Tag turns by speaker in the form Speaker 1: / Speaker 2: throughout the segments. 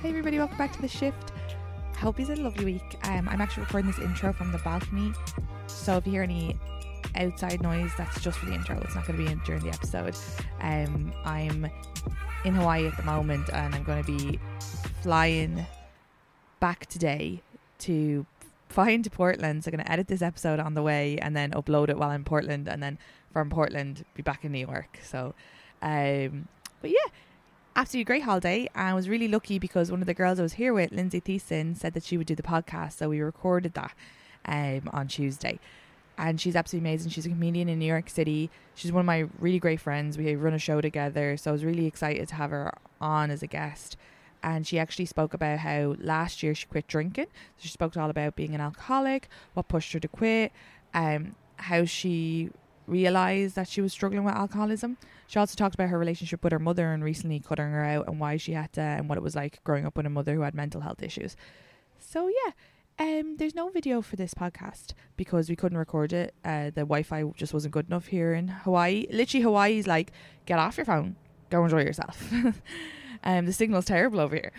Speaker 1: Hey everybody, welcome back to the shift. I Hope you've had a lovely week. Um, I'm actually recording this intro from the balcony, so if you hear any outside noise, that's just for the intro. It's not going to be in during the episode. Um, I'm in Hawaii at the moment, and I'm going to be flying back today to fly into Portland. So I'm going to edit this episode on the way, and then upload it while I'm in Portland, and then from Portland be back in New York. So, um, but yeah absolutely great holiday and I was really lucky because one of the girls I was here with, Lindsay Theisen, said that she would do the podcast. So we recorded that um, on Tuesday. And she's absolutely amazing. She's a comedian in New York City. She's one of my really great friends. We run a show together. So I was really excited to have her on as a guest. And she actually spoke about how last year she quit drinking. So she spoke all about being an alcoholic, what pushed her to quit, um, how she realized that she was struggling with alcoholism. She also talked about her relationship with her mother and recently cutting her out and why she had to and what it was like growing up with a mother who had mental health issues. So yeah, um, there's no video for this podcast because we couldn't record it. Uh, the Wi-Fi just wasn't good enough here in Hawaii. Literally, Hawaii's like, get off your phone, go enjoy yourself. um, the signal's terrible over here.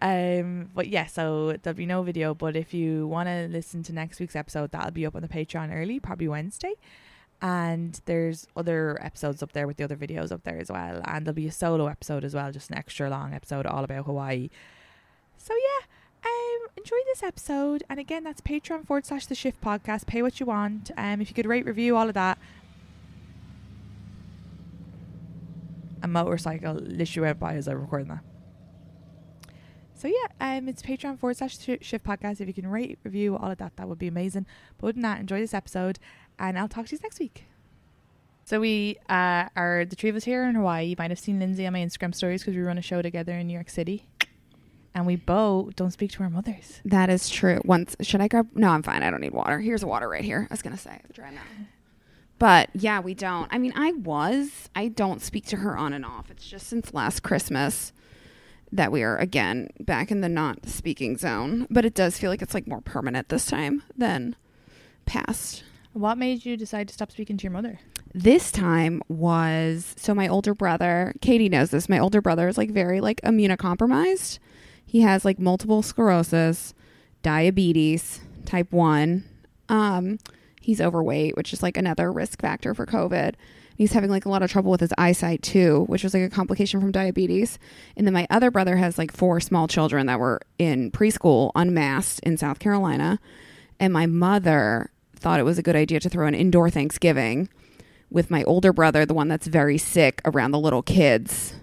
Speaker 1: Um, but yeah, so there'll be no video. But if you want to listen to next week's episode, that'll be up on the Patreon early, probably Wednesday and there's other episodes up there with the other videos up there as well. And there'll be a solo episode as well just an extra long episode all about hawaii. So yeah um enjoy this episode. And again that's patreon forward slash the shift podcast. Pay what you want. Um if you could rate review all of that. A motorcycle literally went by as i recording that. So yeah, um, it's Patreon forward slash sh- shift podcast. If you can rate, review, all of that, that would be amazing. But other than that, enjoy this episode, and I'll talk to you next week. So we uh, are the three of us here in Hawaii. You might have seen Lindsay on my Instagram stories because we run a show together in New York City, and we both don't speak to our mothers.
Speaker 2: That is true. Once should I grab? No, I'm fine. I don't need water. Here's a water right here. I was gonna say dry mouth. But yeah, we don't. I mean, I was. I don't speak to her on and off. It's just since last Christmas that we are again back in the not speaking zone. But it does feel like it's like more permanent this time than past.
Speaker 1: What made you decide to stop speaking to your mother?
Speaker 2: This time was so my older brother, Katie knows this. My older brother is like very like immunocompromised. He has like multiple sclerosis, diabetes, type 1. Um he's overweight, which is like another risk factor for COVID. He's having like a lot of trouble with his eyesight too, which was like a complication from diabetes. And then my other brother has like four small children that were in preschool unmasked in South Carolina. And my mother thought it was a good idea to throw an indoor Thanksgiving with my older brother, the one that's very sick around the little kids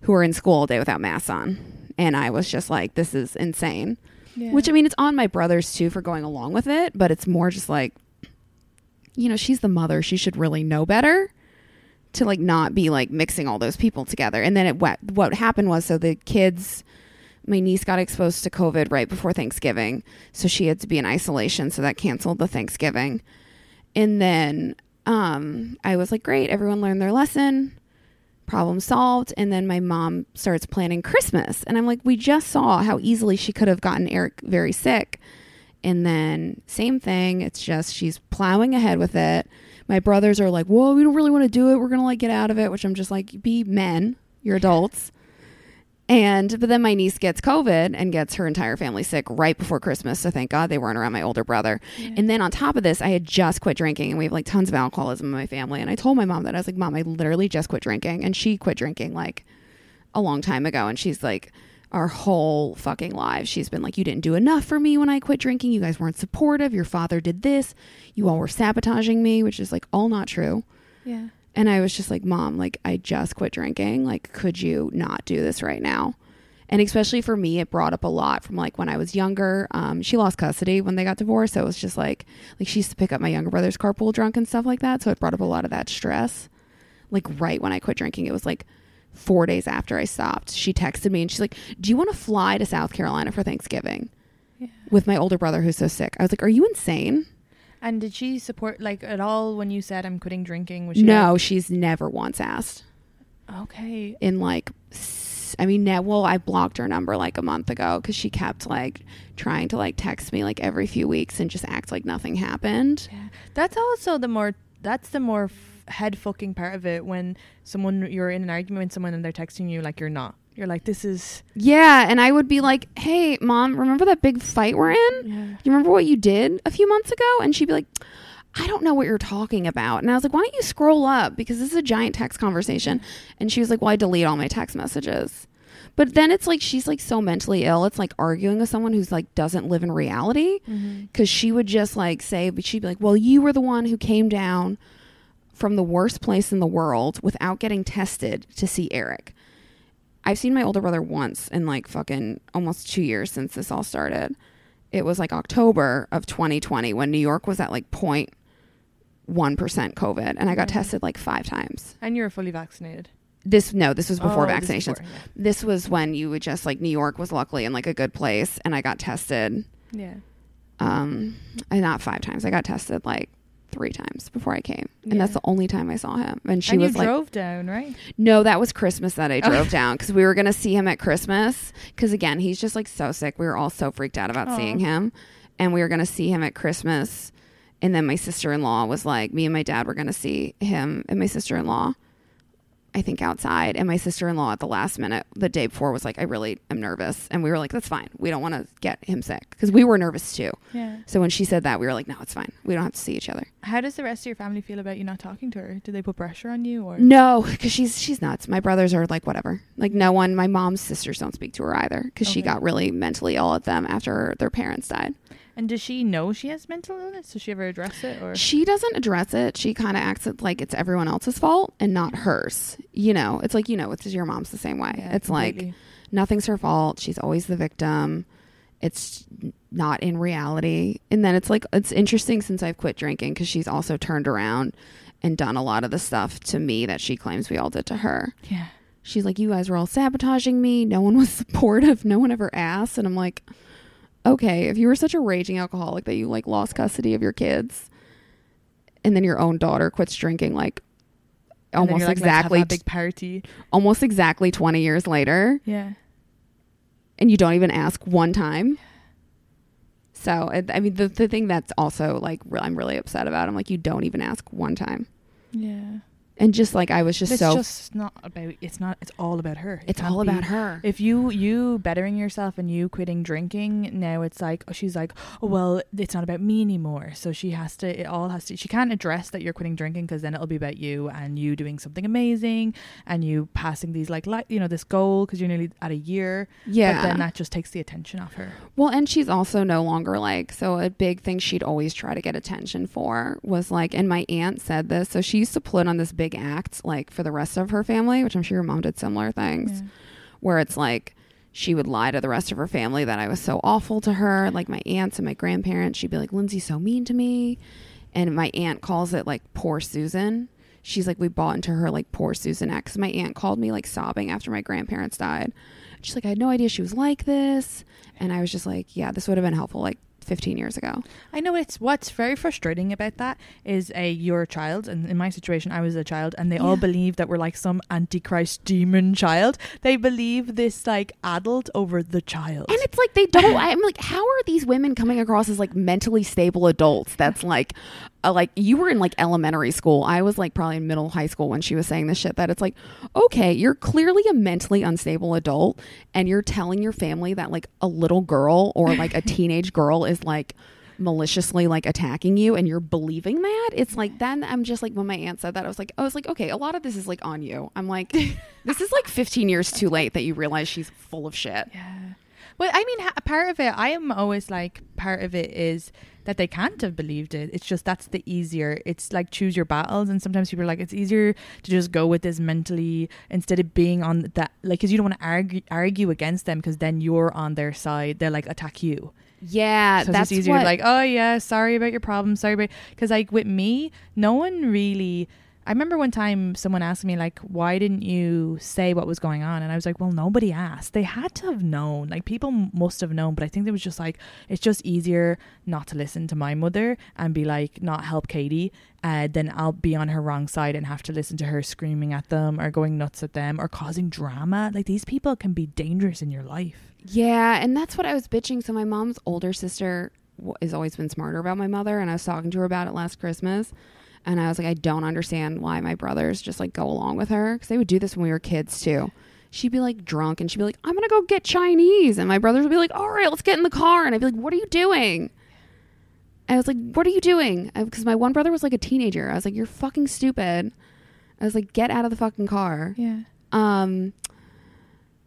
Speaker 2: who are in school all day without masks on. And I was just like, this is insane.
Speaker 1: Yeah.
Speaker 2: Which I mean, it's on my brothers too for going along with it, but it's more just like, you know, she's the mother. She should really know better to like not be like mixing all those people together. And then it what what happened was so the kids my niece got exposed to COVID right before Thanksgiving, so she had to be in isolation, so that canceled the Thanksgiving. And then um I was like, great, everyone learned their lesson. Problem solved. And then my mom starts planning Christmas. And I'm like, we just saw how easily she could have gotten Eric very sick. And then same thing. It's just she's plowing ahead with it. My brothers are like, "Whoa, we don't really want to do it. We're gonna like get out of it." Which I'm just like, "Be men. You're adults." And but then my niece gets COVID and gets her entire family sick right before Christmas. So thank God they weren't around my older brother. And then on top of this, I had just quit drinking, and we have like tons of alcoholism in my family. And I told my mom that I was like, "Mom, I literally just quit drinking," and she quit drinking like a long time ago and she's like our whole fucking lives she's been like you didn't do enough for me when I quit drinking. You guys weren't supportive. Your father did this. You all were sabotaging me, which is like all not true.
Speaker 1: Yeah.
Speaker 2: And I was just like, Mom, like, I just quit drinking. Like, could you not do this right now? And especially for me, it brought up a lot from like when I was younger. Um, she lost custody when they got divorced. So it was just like, like she used to pick up my younger brother's carpool drunk and stuff like that. So it brought up a lot of that stress. Like, right when I quit drinking, it was like four days after I stopped. She texted me and she's like, Do you want to fly to South Carolina for Thanksgiving with my older brother who's so sick? I was like, Are you insane?
Speaker 1: And did she support like at all when you said I'm quitting drinking? Was she
Speaker 2: No,
Speaker 1: like,
Speaker 2: she's never once asked.
Speaker 1: okay.
Speaker 2: in like I mean, well, I blocked her number like a month ago because she kept like trying to like text me like every few weeks and just act like nothing happened.
Speaker 1: Yeah. That's also the more that's the more f- head fucking part of it when someone you're in an argument with someone and they're texting you like you're not. You're like this is
Speaker 2: Yeah, and I would be like, "Hey, mom, remember that big fight we're in?
Speaker 1: yeah.
Speaker 2: You remember what you did a few months ago?" And she'd be like, "I don't know what you're talking about." And I was like, "Why don't you scroll up because this is a giant text conversation?" And she was like, "Well, I delete all my text messages." But then it's like she's like so mentally ill. It's like arguing with someone who's like doesn't live in reality mm-hmm. because she would just like say, but she'd be like, "Well, you were the one who came down from the worst place in the world without getting tested to see Eric." I've seen my older brother once in like fucking almost two years since this all started. It was like October of 2020 when New York was at like 0.1% COVID and I got tested like five times.
Speaker 1: And you were fully vaccinated.
Speaker 2: This, no, this was before
Speaker 1: Oh, this
Speaker 2: vaccinations.
Speaker 1: before, yeah.
Speaker 2: This was when you would just like New York was luckily in like a good place and I got tested.
Speaker 1: Yeah.
Speaker 2: Um, and not five times. I got tested like three times before I came. And that's the only time I saw him. And she
Speaker 1: and
Speaker 2: was
Speaker 1: you
Speaker 2: like,
Speaker 1: drove down, right?
Speaker 2: no, that was Christmas that I oh. drove down because we were going to see him at Christmas. Because again, he's just like so sick. We were all so freaked out about seeing him. And we were going to see him at Christmas. And then my sister in law was like, me and my dad were going to see him and my sister in law, I think outside. And my sister in law at the last minute, the day before, was like, I really am nervous. And we were like, that's fine. We don't want to get him sick because we were nervous too.
Speaker 1: Yeah.
Speaker 2: So when she said that, we were like, no, it's fine. We don't have to see each other.
Speaker 1: How does the rest of your family feel about you not talking to her? Do they put pressure on you or
Speaker 2: No, because she's she's nuts. My brothers are like whatever. Like no one. My mom's sisters don't speak to her either because she got really mentally ill at them after their parents died.
Speaker 1: And does she know she has mental illness? Does she ever address it or
Speaker 2: She doesn't address it. She kind of acts like it's everyone else's fault and not hers. You know, it's like you know, it's your mom's the same way.
Speaker 1: Yeah,
Speaker 2: it's like nothing's her fault. She's always the victim. It's not in reality. And then it's like it's interesting since I've quit drinking because she's also turned around and done a lot of the stuff to me that she claims we all did to her.
Speaker 1: Yeah.
Speaker 2: she's like, You guys were all sabotaging me. No one was supportive. No one ever asked. And I'm like, Okay, if you were such a raging alcoholic that you like lost custody of your kids and then your own daughter quits drinking like
Speaker 1: And
Speaker 2: almost
Speaker 1: like, "Let's have
Speaker 2: exactly
Speaker 1: big party.
Speaker 2: almost exactly 20 years later
Speaker 1: Yeah.
Speaker 2: and you don't even ask one time. So, I mean, the, the thing that's also like I'm really upset about, I'm like, you don't even ask one time.
Speaker 1: Yeah.
Speaker 2: And just like I was just so
Speaker 1: it's
Speaker 2: so,
Speaker 1: just not about it's not it's all about her. It
Speaker 2: it's all
Speaker 1: be-
Speaker 2: about her.
Speaker 1: If you you bettering yourself and you quitting drinking, now it's like oh, she's like, oh well, it's not about me anymore. So she has to. It all has to. She can't address that you're quitting drinking because then it'll be about you and you doing something amazing and you passing these like like you know this goal because you're nearly at a year.
Speaker 2: Yeah.
Speaker 1: But then that just takes the attention off her.
Speaker 2: Well, and she's also no longer like so a big thing she'd always try to get attention for was like and my aunt said this. So she used to put on this big act like for the rest of her family, which I'm sure your mom did similar things. Where it's like she would lie to the rest of her family that I was so awful to her, like my aunts and my grandparents. She'd be like, "Lindsay's so mean to me." And my aunt calls it like poor Susan. She's like, we bought into her like poor Susan X. My aunt called me like sobbing after my grandparents died. She's like, I had no idea she was like this. And I was just like, yeah, this would have been helpful like 15 years ago.
Speaker 1: I know it's what's very frustrating about that is a you're a child, and in my situation, I was a child, and they all believe that we're like some antichrist demon child. They believe this like adult over the child.
Speaker 2: And it's like they don't. I'm like, how are these women coming across as like mentally stable adults? That's like, uh, like you were in like elementary school. I was like probably in middle high school when she was saying this shit. That it's like, okay, you're clearly a mentally unstable adult, and you're telling your family that like a little girl or like a teenage girl is like maliciously like attacking you and you're believing that it's like then i'm just like when my aunt said that i was like i was like okay a lot of this is like on you i'm like this is like 15 years too late that you realize she's full of shit
Speaker 1: Yeah. Well, I mean, ha- part of it, I am always like, part of it is that they can't have believed it. It's just that's the easier. It's like choose your battles, and sometimes people are like, it's easier to just go with this mentally instead of being on that, like, because you don't want to argue argue against them, because then you're on their side. They're like attack you.
Speaker 2: yeah
Speaker 1: So
Speaker 2: that's
Speaker 1: it's easier
Speaker 2: what,
Speaker 1: like, oh yeah, sorry about your problem, sorry about because like with me, no one really. I remember one time someone asked me like, why didn't you say what was going on? And I was like, well, nobody asked. They had to have known. Like people must have known, but I think it was just like it's just easier not to listen to my mother and be like not help Katie. Uh, then I'll be on her wrong side and have to listen to her screaming at them or going nuts at them or causing drama. Like these people can be dangerous in your life.
Speaker 2: Yeah, and that's what I was bitching. So my mom's older sister has always been smarter about my mother, and I was talking to her about it last Christmas, and I was like, I don't understand why my brothers just like go along with her because they would do this when we were kids too. She'd be like drunk, and she'd be like, "I'm gonna go get Chinese," and my brothers would be like, "All right, let's get in the car," and I'd be like, "What are you doing?" I was like, "What are you doing?" Because my one brother was like a teenager. I was like, "You're fucking stupid." I was like, "Get out of the fucking car."
Speaker 1: Yeah.
Speaker 2: Um,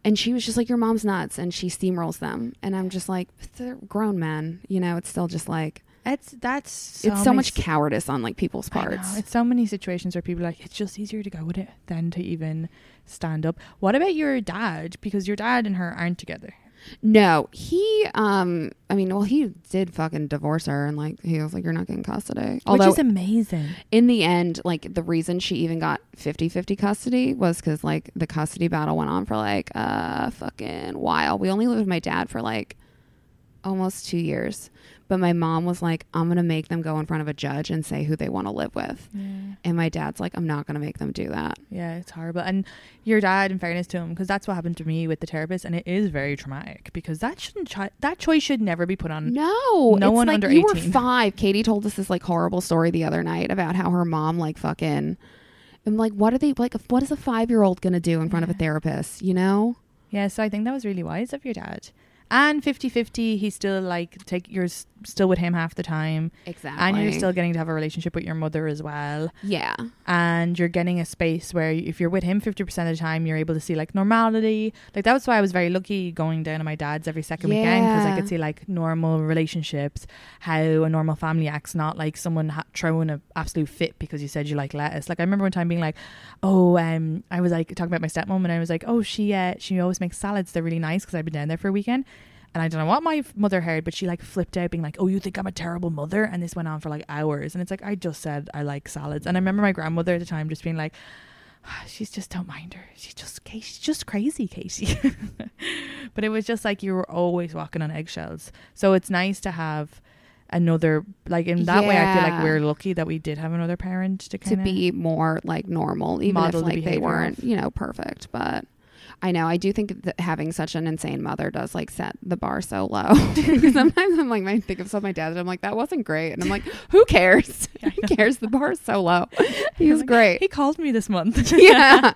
Speaker 2: and she was just like, "Your mom's nuts," and she steamrolls them, and I'm just like, "They're grown men," you know. It's still just like
Speaker 1: It's that's so
Speaker 2: it's so much cowardice on like people's parts.
Speaker 1: It's so many situations where people are like it's just easier to go with it than to even stand up. What about your dad? Because your dad and her aren't together.
Speaker 2: No, he, um, I mean, well, he did fucking divorce her, and like he was like, "You're not getting custody." Although
Speaker 1: which is amazing.
Speaker 2: in the end, like the reason she even got 50-50 custody was because like the custody battle went on for like a fucking while. We only lived with my dad for like almost two years, but my mom was like, "I'm gonna make them go in front of a judge and say who they want to live with,"
Speaker 1: Yeah.
Speaker 2: and my dad's like, "I'm not gonna make them do that."
Speaker 1: Yeah, it's horrible. And your dad, in fairness to him, because that's what happened to me with the therapist, and it is very traumatic because that shouldn't chi- that choice should never be put on.
Speaker 2: No,
Speaker 1: No
Speaker 2: it's
Speaker 1: one
Speaker 2: like
Speaker 1: under
Speaker 2: you
Speaker 1: 18.
Speaker 2: were five. Katie told us this like horrible story the other night about how her mom like fucking. I'm like, what are they like? What is a five year old gonna do in front of a therapist? You know?
Speaker 1: Yeah, so I think that was really wise of your dad. And 50-50, he's still like take you're s- still with him half the time,
Speaker 2: Exactly.
Speaker 1: and you're still getting to have a relationship with your mother as well.
Speaker 2: yeah.
Speaker 1: and you're getting a space where if you're with him 50% of the time you're able to see like normality like that was why i was very lucky going down to my dad's every second weekend because i could see like normal relationships how a normal family acts not like someone ha- throwing an absolute fit because you said you like lettuce like i remember one time being like oh um i was like talking about my stepmom and i was like oh she uh she always makes salads they're really nice because i've been down there for a weekend and I don't know what my mother heard, but she like flipped out, being like, "Oh, you think I'm a terrible mother?" And this went on for like hours. And it's like I just said I like salads, and I remember my grandmother at the time just being like, "Ah, "She's just don't mind her. She's just she's just crazy, Casey." but it was just like you were always walking on eggshells. So it's nice to have another like in that way. I feel like we're lucky that we did have another parent to
Speaker 2: To
Speaker 1: kind of
Speaker 2: be more like normal, even if like they weren't, you know, perfect. But I know I do think that having such an insane mother does like set the bar so low. Sometimes I'm like, I think of some of my dad, and I'm like, that wasn't great, and I'm like, who cares? who cares? The bar is so low. He was great.
Speaker 1: He called me this month.
Speaker 2: yeah.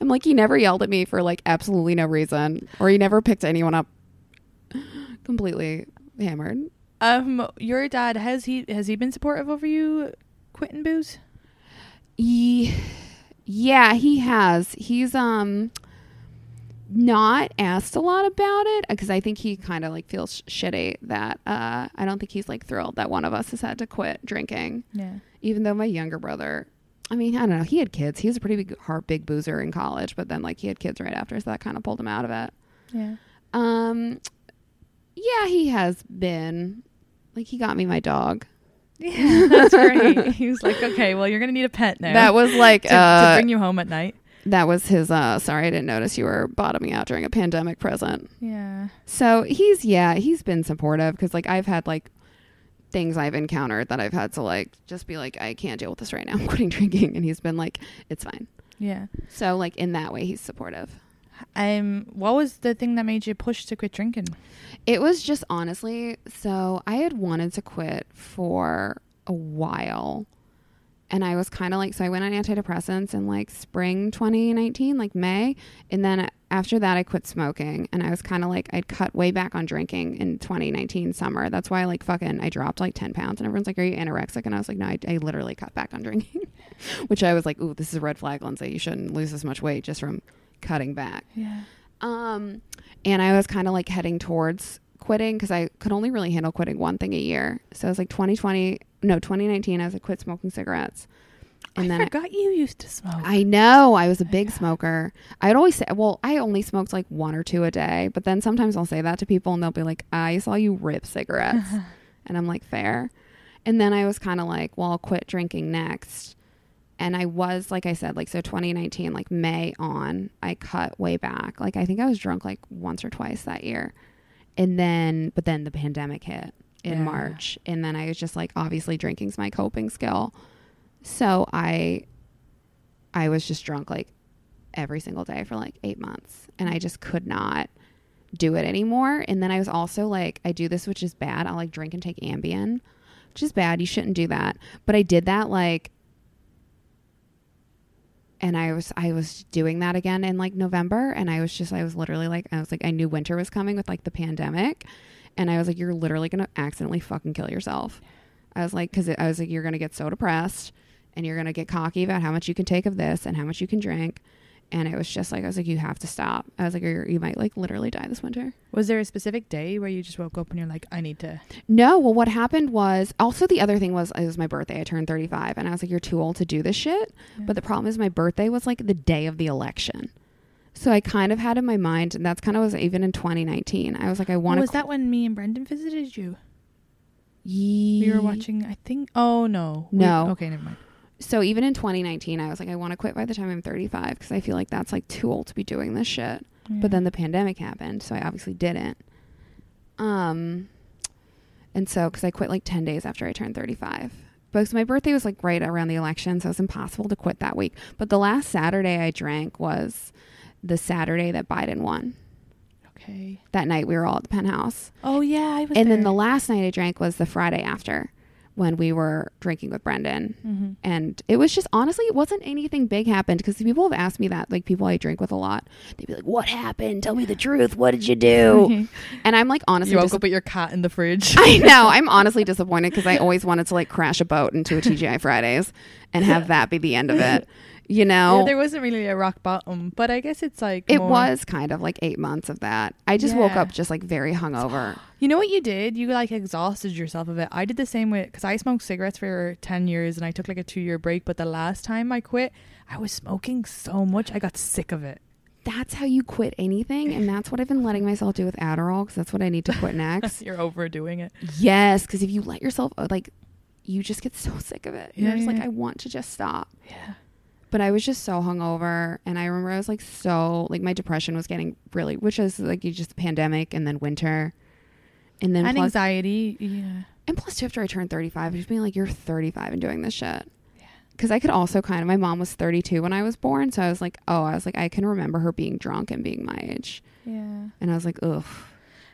Speaker 2: I'm like, he never yelled at me for like absolutely no reason, or he never picked anyone up completely hammered.
Speaker 1: um, your dad has he has he been supportive over you quitting booze?
Speaker 2: Ye- yeah, he has. He's um not asked a lot about it because I think he kind of like feels shitty that uh I don't think he's like thrilled that one of us has had to quit drinking.
Speaker 1: Yeah.
Speaker 2: Even though my younger brother, I mean, I don't know, he had kids. He was a pretty big heart big boozer in college, but then like he had kids right after, so that kind of pulled him out of it.
Speaker 1: Yeah.
Speaker 2: Um, yeah, he has been. Like he got me my dog.
Speaker 1: Yeah, that's great. he was like, okay, well, you're gonna need a pet now.
Speaker 2: That was like
Speaker 1: to, to
Speaker 2: uh,
Speaker 1: bring you home at night.
Speaker 2: That was his. Uh, sorry, I didn't notice you were bottoming out during a pandemic present.
Speaker 1: Yeah.
Speaker 2: So he's yeah, he's been supportive because like I've had like things I've encountered that I've had to like just be like I can't deal with this right now. I'm quitting drinking, and he's been like it's fine.
Speaker 1: Yeah.
Speaker 2: So like in that way, he's supportive.
Speaker 1: Um, what was the thing that made you push to quit drinking?
Speaker 2: It was just honestly, so I had wanted to quit for a while. And I was kind of like, so I went on antidepressants in like spring 2019, like May. And then after that, I quit smoking, and I was kind of like I'd cut way back on drinking in 2019 summer. That's why like fucking I dropped like 10 pounds, and everyone's like, "Are you anorexic?" And I was like, "No, I, I literally cut back on drinking," which I was like, "Ooh, this is a red flag, Lindsay. You shouldn't lose this much weight just from cutting back."
Speaker 1: Yeah.
Speaker 2: Um, and I was kind of like heading towards quitting because I could only really handle quitting one thing a year. So it was like 2020, no, 2019. I was like quit smoking cigarettes, and
Speaker 1: I
Speaker 2: then I-
Speaker 1: forgot you used to smoke.
Speaker 2: I know I was a big smoker. I'd always say, well, I only smoked like one or two a day, but then sometimes I'll say that to people and they'll be like, I saw you rip cigarettes. and I'm like, fair. And then I was kind of like, well, I'll quit drinking next. And I was, like I said, like, so 2019, like May on, I cut way back. Like, I think I was drunk like once or twice that year. And then, but then the pandemic hit in
Speaker 1: Yeah.
Speaker 2: March. And then I was just like, obviously, drinking's my coping skill. So I I was just drunk like every single day for like eight months and I just could not do it anymore. And then I was also like, I do this, which is bad. I'll like drink and take Ambien, which is bad. You shouldn't do that. But I did that like, and I was I was doing that again in like November, and I was just I was literally like I was like I knew winter was coming with like the pandemic, and I was like you're literally gonna accidentally fucking kill yourself. I was like because I was like you're gonna get so depressed, and you're gonna get cocky about how much you can take of this and how much you can drink, and it was just like I was like you have to stop. I was like or you might like literally die this winter.
Speaker 1: Was there a specific day where you just woke up and you're like, I need to?
Speaker 2: No, well, what happened was also the other thing was it was my birthday. I turned 35, and I was like, "You're too old to do this shit." But the problem is, my birthday was like the day of the election, so I kind of had in my mind, and that's kind of was even in 2019. I was like, "I want to."
Speaker 1: was that when me and Brendan visited you? We were watching. I think. Oh no. We-
Speaker 2: No.
Speaker 1: okay, never mind.
Speaker 2: So even in 2019, I was like, "I want to quit by the time I'm 35 because I feel like that's like too old to be doing this shit." But then the pandemic happened, so I obviously didn't. Um, and so because I quit like 10 days after I turned 35. Because my birthday was like right around the election, so it was impossible to quit that week. But the last Saturday I drank was the Saturday that Biden won.
Speaker 1: Okay.
Speaker 2: That night we were all at the penthouse.
Speaker 1: Oh yeah, I was.
Speaker 2: And then the last night I drank was the Friday after when we were drinking with Brendan.
Speaker 1: Mm-hmm.
Speaker 2: And it was just honestly, it wasn't anything big happened because people have asked me that, like people I drink with a lot. They'd be like, What happened? Tell me the truth. What did you do? and I'm like, honestly,
Speaker 1: you woke
Speaker 2: dis-
Speaker 1: up with your cat in the fridge.
Speaker 2: I know. I'm honestly disappointed because I always wanted to like crash a boat into a TGI Fridays and have that be the end of it. You know?
Speaker 1: Yeah, there wasn't really a rock bottom, but I guess it's like
Speaker 2: it was kind of like eight months of that. I just woke up just like very hungover.
Speaker 1: You know what you did? You like exhausted yourself of it. I did the same with because I smoked cigarettes for ten years and I took like a two year break. But the last time I quit, I was smoking so much I got sick of it.
Speaker 2: That's how you quit anything. And that's what I've been letting myself do with Adderall because that's what I need to quit next.
Speaker 1: You're overdoing it.
Speaker 2: yes. Because if you let yourself, uh, like, you just get so sick of it. You're
Speaker 1: Yeah,
Speaker 2: just like. I want to just stop.
Speaker 1: Yeah.
Speaker 2: But I was just so hungover, and I remember I was like so like my depression was getting really, which is like you just pandemic and then winter, and then
Speaker 1: And
Speaker 2: plus,
Speaker 1: anxiety. Yeah.
Speaker 2: and plus too after I turned thirty five, just being like you're thirty five and doing this shit. Because I could also kind of my mom was thirty two when I was born, so I was like, oh, I was like I can remember her being drunk and being my age,
Speaker 1: Yeah.
Speaker 2: and I was like, ugh.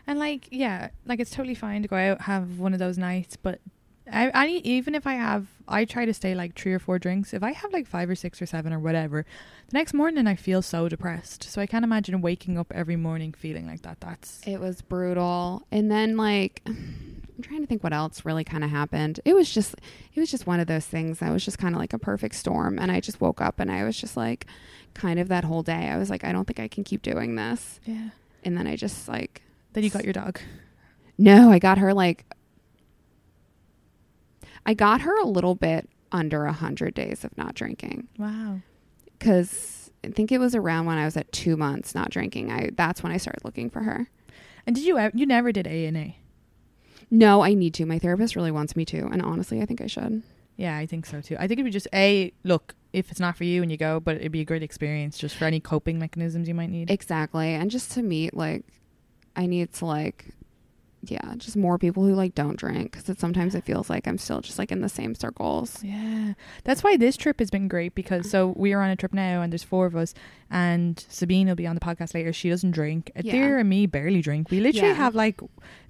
Speaker 1: And like, yeah, like it's totally fine to go out have one of those nights, but I, I even if I have, I try to stay like three or four drinks. If I have like five or six or seven or whatever, the next morning I feel so depressed. So I can't imagine waking up every morning feeling like that. That's
Speaker 2: It was brutal. And then like I'm trying to think what else really kind of happened. It was just it was just one of those things that was just kind of like a perfect storm and I just woke up and I was just like kind of that whole day I was like I don't think I can keep doing this.
Speaker 1: yeah.
Speaker 2: And then I just like
Speaker 1: Then you got your dog.
Speaker 2: no, I got her like I got her a little bit under a 100 days of not drinking
Speaker 1: Wow.
Speaker 2: cuz I think it was around when I was at 2 months not drinking. I that's when I started looking for her.
Speaker 1: And did you ever? You never did A and A.
Speaker 2: No, I need to. My therapist really wants me to, and honestly, I think I should.
Speaker 1: Yeah, I think so too. I think it'd be just a look if it's not for you and you go, but it'd be a great experience just for any coping mechanisms you might need.
Speaker 2: Exactly, and just to meet like, I need to like, yeah, just more people who like don't drink because sometimes it feels like I'm still just like in the same circles.
Speaker 1: Yeah, that's why this trip has been great because so we are on a trip now and there's four of us and Sabine will be on the podcast later. She doesn't drink.
Speaker 2: Uh, yeah.
Speaker 1: Adira and me barely drink. We literally
Speaker 2: Yeah.
Speaker 1: have like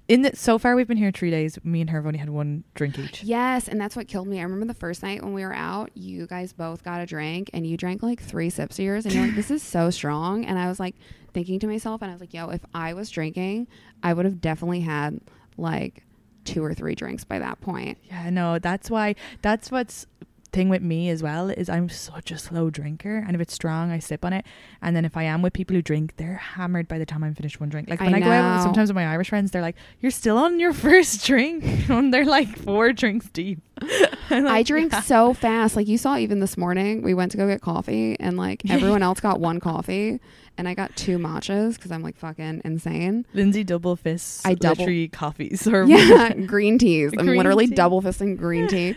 Speaker 1: In the, so far, we've been here three days. Me and her have only had one drink each.
Speaker 2: Yes, and that's what killed me. I remember the first night when we were out, you guys both got a drink and you drank like three sips of yours and you're like, this is so strong. And I was like thinking to myself, and I was like, yo, if I was drinking, I would have definitely had like two or three drinks by that point.
Speaker 1: Yeah, no, that's why. That's what's thing with me as well is I'm such a slow drinker, and if it's strong, I sip on it. And then if I am with people who drink, they're hammered by the time I'm finished one drink. Like when
Speaker 2: I
Speaker 1: I, go out sometimes with my Irish friends, they're like, "You're still on your first drink," and they're like four drinks deep. I'm
Speaker 2: I drink
Speaker 1: "Yeah."
Speaker 2: so fast. Like you saw even this morning, we went to go get coffee and like everyone else got one coffee and I got two matchas because I'm like fucking insane.
Speaker 1: Lindsay double fists.
Speaker 2: I double-
Speaker 1: coffees or
Speaker 2: Yeah, green teas. I'm
Speaker 1: Green
Speaker 2: literally
Speaker 1: tea.
Speaker 2: double fisting green tea.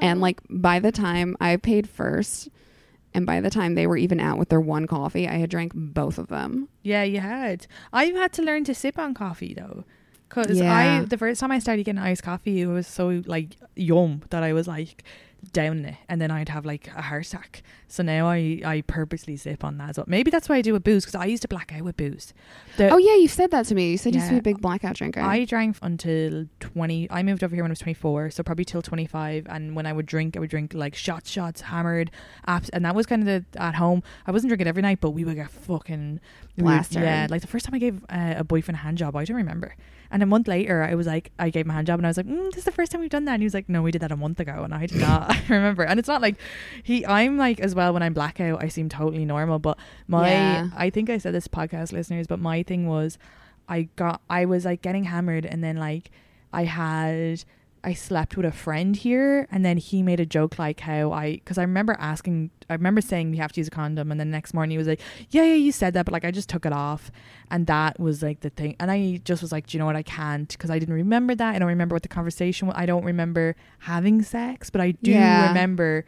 Speaker 2: And like by the time I paid first and by the time they were even out with their one coffee, I had drank both of them.
Speaker 1: Yeah, you had. I've had to learn to sip on coffee though, because
Speaker 2: Yeah.
Speaker 1: I the first time I started getting iced coffee, it was so like yum that I was like down it, and then I'd have like a heart attack. So now I I purposely sip on that as well. Maybe that's why I do with booze because I used to black out with booze. The-
Speaker 2: Oh yeah, you said that to me. You said you used to be a big blackout drinker.
Speaker 1: I drank until 20. I moved over here when I was 24, so probably till 25. And when I would drink, I would drink like shots, shots, hammered, apps. And that was kind of the at home. I wasn't drinking every night, but we would get fucking
Speaker 2: Blasted.
Speaker 1: Yeah, like the first time I gave uh, a boyfriend a hand job, I don't remember. And a month later, I was like, I gave him a hand job, and I was like, mm, "This is the first time we've done that." And he was like, "No, we did that a month ago," and I did not I remember. And it's not like he. I'm like as well when I'm blackout, I seem totally normal. But my,
Speaker 2: Yeah.
Speaker 1: I think I said this podcast listeners, but my thing was, I got, I was like getting hammered, and then like I had. I slept with a friend here, and then he made a joke like how I, because I remember asking, I remember saying we have to use a condom, and then the next morning he was like, "Yeah, yeah, you said that, but like I just took it off," and that was like the thing, and I just was like, "Do you know what? I can't," because I didn't remember that. I don't remember what the conversation. was. I don't remember having sex, but I do
Speaker 2: Yeah.
Speaker 1: remember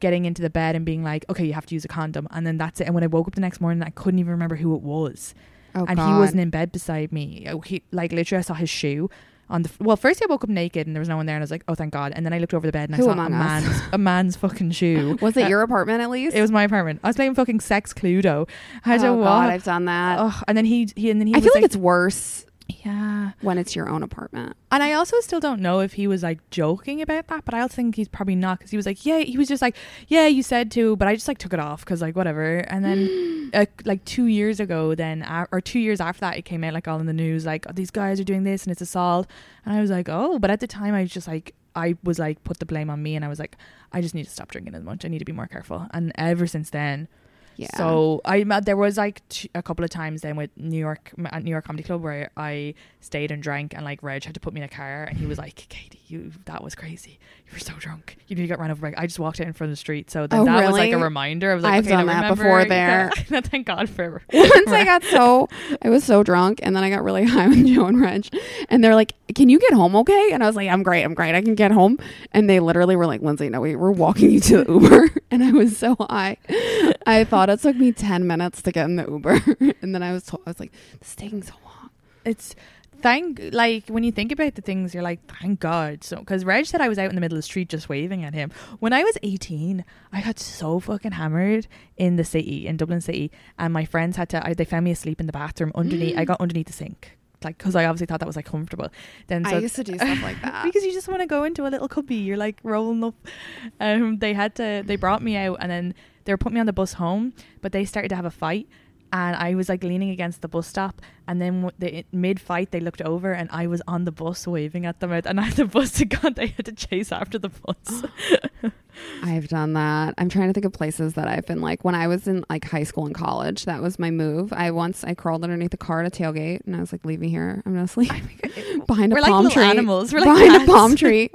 Speaker 1: getting into the bed and being like, "Okay, you have to use a condom," and then that's it. And when I woke up the next morning, I couldn't even remember who it was
Speaker 2: oh,
Speaker 1: and he wasn't in bed beside me. Oh, He like literally, I saw his shoe on the. Well, first I woke up naked and there was no one there, and I was like, "Oh, thank God!" And then I looked over the bed and
Speaker 2: Who
Speaker 1: I saw a
Speaker 2: us?
Speaker 1: man's a man's fucking shoe.
Speaker 2: Was it
Speaker 1: Uh,
Speaker 2: your apartment at least?
Speaker 1: It was my apartment. I was playing fucking sex Cluedo. I
Speaker 2: oh
Speaker 1: don't
Speaker 2: God,
Speaker 1: want.
Speaker 2: I've done that.
Speaker 1: Oh, and then he he and then he
Speaker 2: I
Speaker 1: was
Speaker 2: feel like,
Speaker 1: like
Speaker 2: it's worse
Speaker 1: yeah.
Speaker 2: when it's your own apartment.
Speaker 1: And I also still don't know if he was like joking about that, but I also think he's probably not because he was like, yeah, he was just like, yeah, you said to, but I just like took it off because like whatever. And then uh, like two years ago, then uh, or two years after that, it came out like all in the news, like oh, these guys are doing this and it's assault. And I was like, oh, but at the time I was just like, I was like, put the blame on me, and I was like, I just need to stop drinking as much. I need to be more careful. And ever since then,
Speaker 2: Yeah.
Speaker 1: so I there was like t- a couple of times then with New York at New York Comedy Club where I stayed and drank and like Reg had to put me in a car and he was like, Katie, you that was crazy. You were so drunk. You need to get run over. by-" I just walked out in front of the street. So then
Speaker 2: Oh,
Speaker 1: that was like a reminder. I was like,
Speaker 2: I've
Speaker 1: okay,
Speaker 2: done that
Speaker 1: remember-
Speaker 2: before there.
Speaker 1: Thank God for
Speaker 2: Once I got so I was so drunk and then I got really high with Joe and Reg and they're like, Can you get home okay? And I was like, I'm great, I'm great, I can get home. And they literally were like, Lindsay, no, we we're walking you to the Uber and I was so high. I thought it took me ten minutes to get in the Uber. and then I was told I was like, This is taking so long.
Speaker 1: it's thank like when you think about the things you're like thank god so because reg said i was out in the middle of the street just waving at him when i was 18 i got so fucking hammered in the city in dublin city and my friends had to I, they found me asleep in the bathroom underneath i got underneath the sink like because i obviously thought that was like comfortable then so
Speaker 2: I used to do stuff like that.
Speaker 1: because you just want to go into a little cubby. You're like rolling up. Um, they had to. They brought me out, and then they were putting me on the bus home. But they started to have a fight, and I was like leaning against the bus stop. And then they, mid fight, they looked over, and I was on the bus waving at them. Out, and as the bus had gone, they had to chase after the bus.
Speaker 2: I've done that. I'm trying to think of places that I've been like when I was in like high school and college. That was my move. I once I crawled underneath a car at a tailgate and I was like, "Leave me here. I'm gonna sleep behind a
Speaker 1: We're like
Speaker 2: palm
Speaker 1: little
Speaker 2: tree."
Speaker 1: animals. We're like
Speaker 2: behind a palm tree.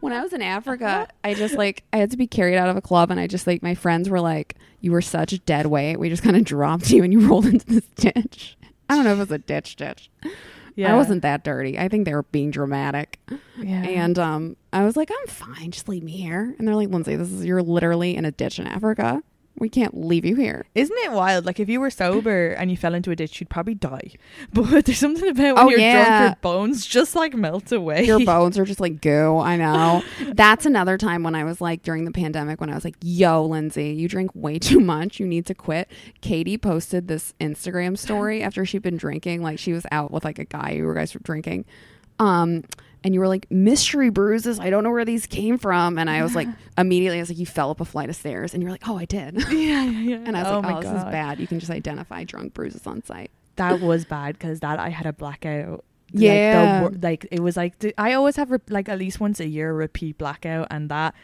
Speaker 2: When I was in Africa, I just like I had to be carried out of a club, and I just like my friends were like, "You were such a dead weight. We just kind of dropped you, and you rolled into this ditch." I don't know if it was a ditch ditch. Yeah. I wasn't that dirty. I think they were being dramatic.
Speaker 1: Yeah.
Speaker 2: And um, I was like, I'm fine. Just leave me here. And they're like, Lindsay, this is you're literally in a ditch in Africa. We can't leave you here.
Speaker 1: Isn't it wild? Like if you were sober and you fell into a ditch, you'd probably die. But there's something about when
Speaker 2: Oh,
Speaker 1: you're
Speaker 2: yeah.
Speaker 1: drunk, your bones just like melt away.
Speaker 2: Your bones are just like goo. I know. That's another time when I was like during the pandemic when I was like, "Yo, Lindsay, you drink way too much. You need to quit." Katie posted this Instagram story after she'd been drinking. Like she was out with like a guy. You guys were drinking. Um, and you were like mystery bruises. I don't know where these came from. And I was like, immediately, I was like, you fell up a flight of stairs. And you're like, oh, I did.
Speaker 1: yeah, yeah, yeah.
Speaker 2: And I was
Speaker 1: oh
Speaker 2: like, oh, this is bad. You can just identify drunk bruises on site.
Speaker 1: That was bad because that I had a blackout.
Speaker 2: Yeah.
Speaker 1: like, the, like it was like I always have re- like at least once a year a repeat blackout, and that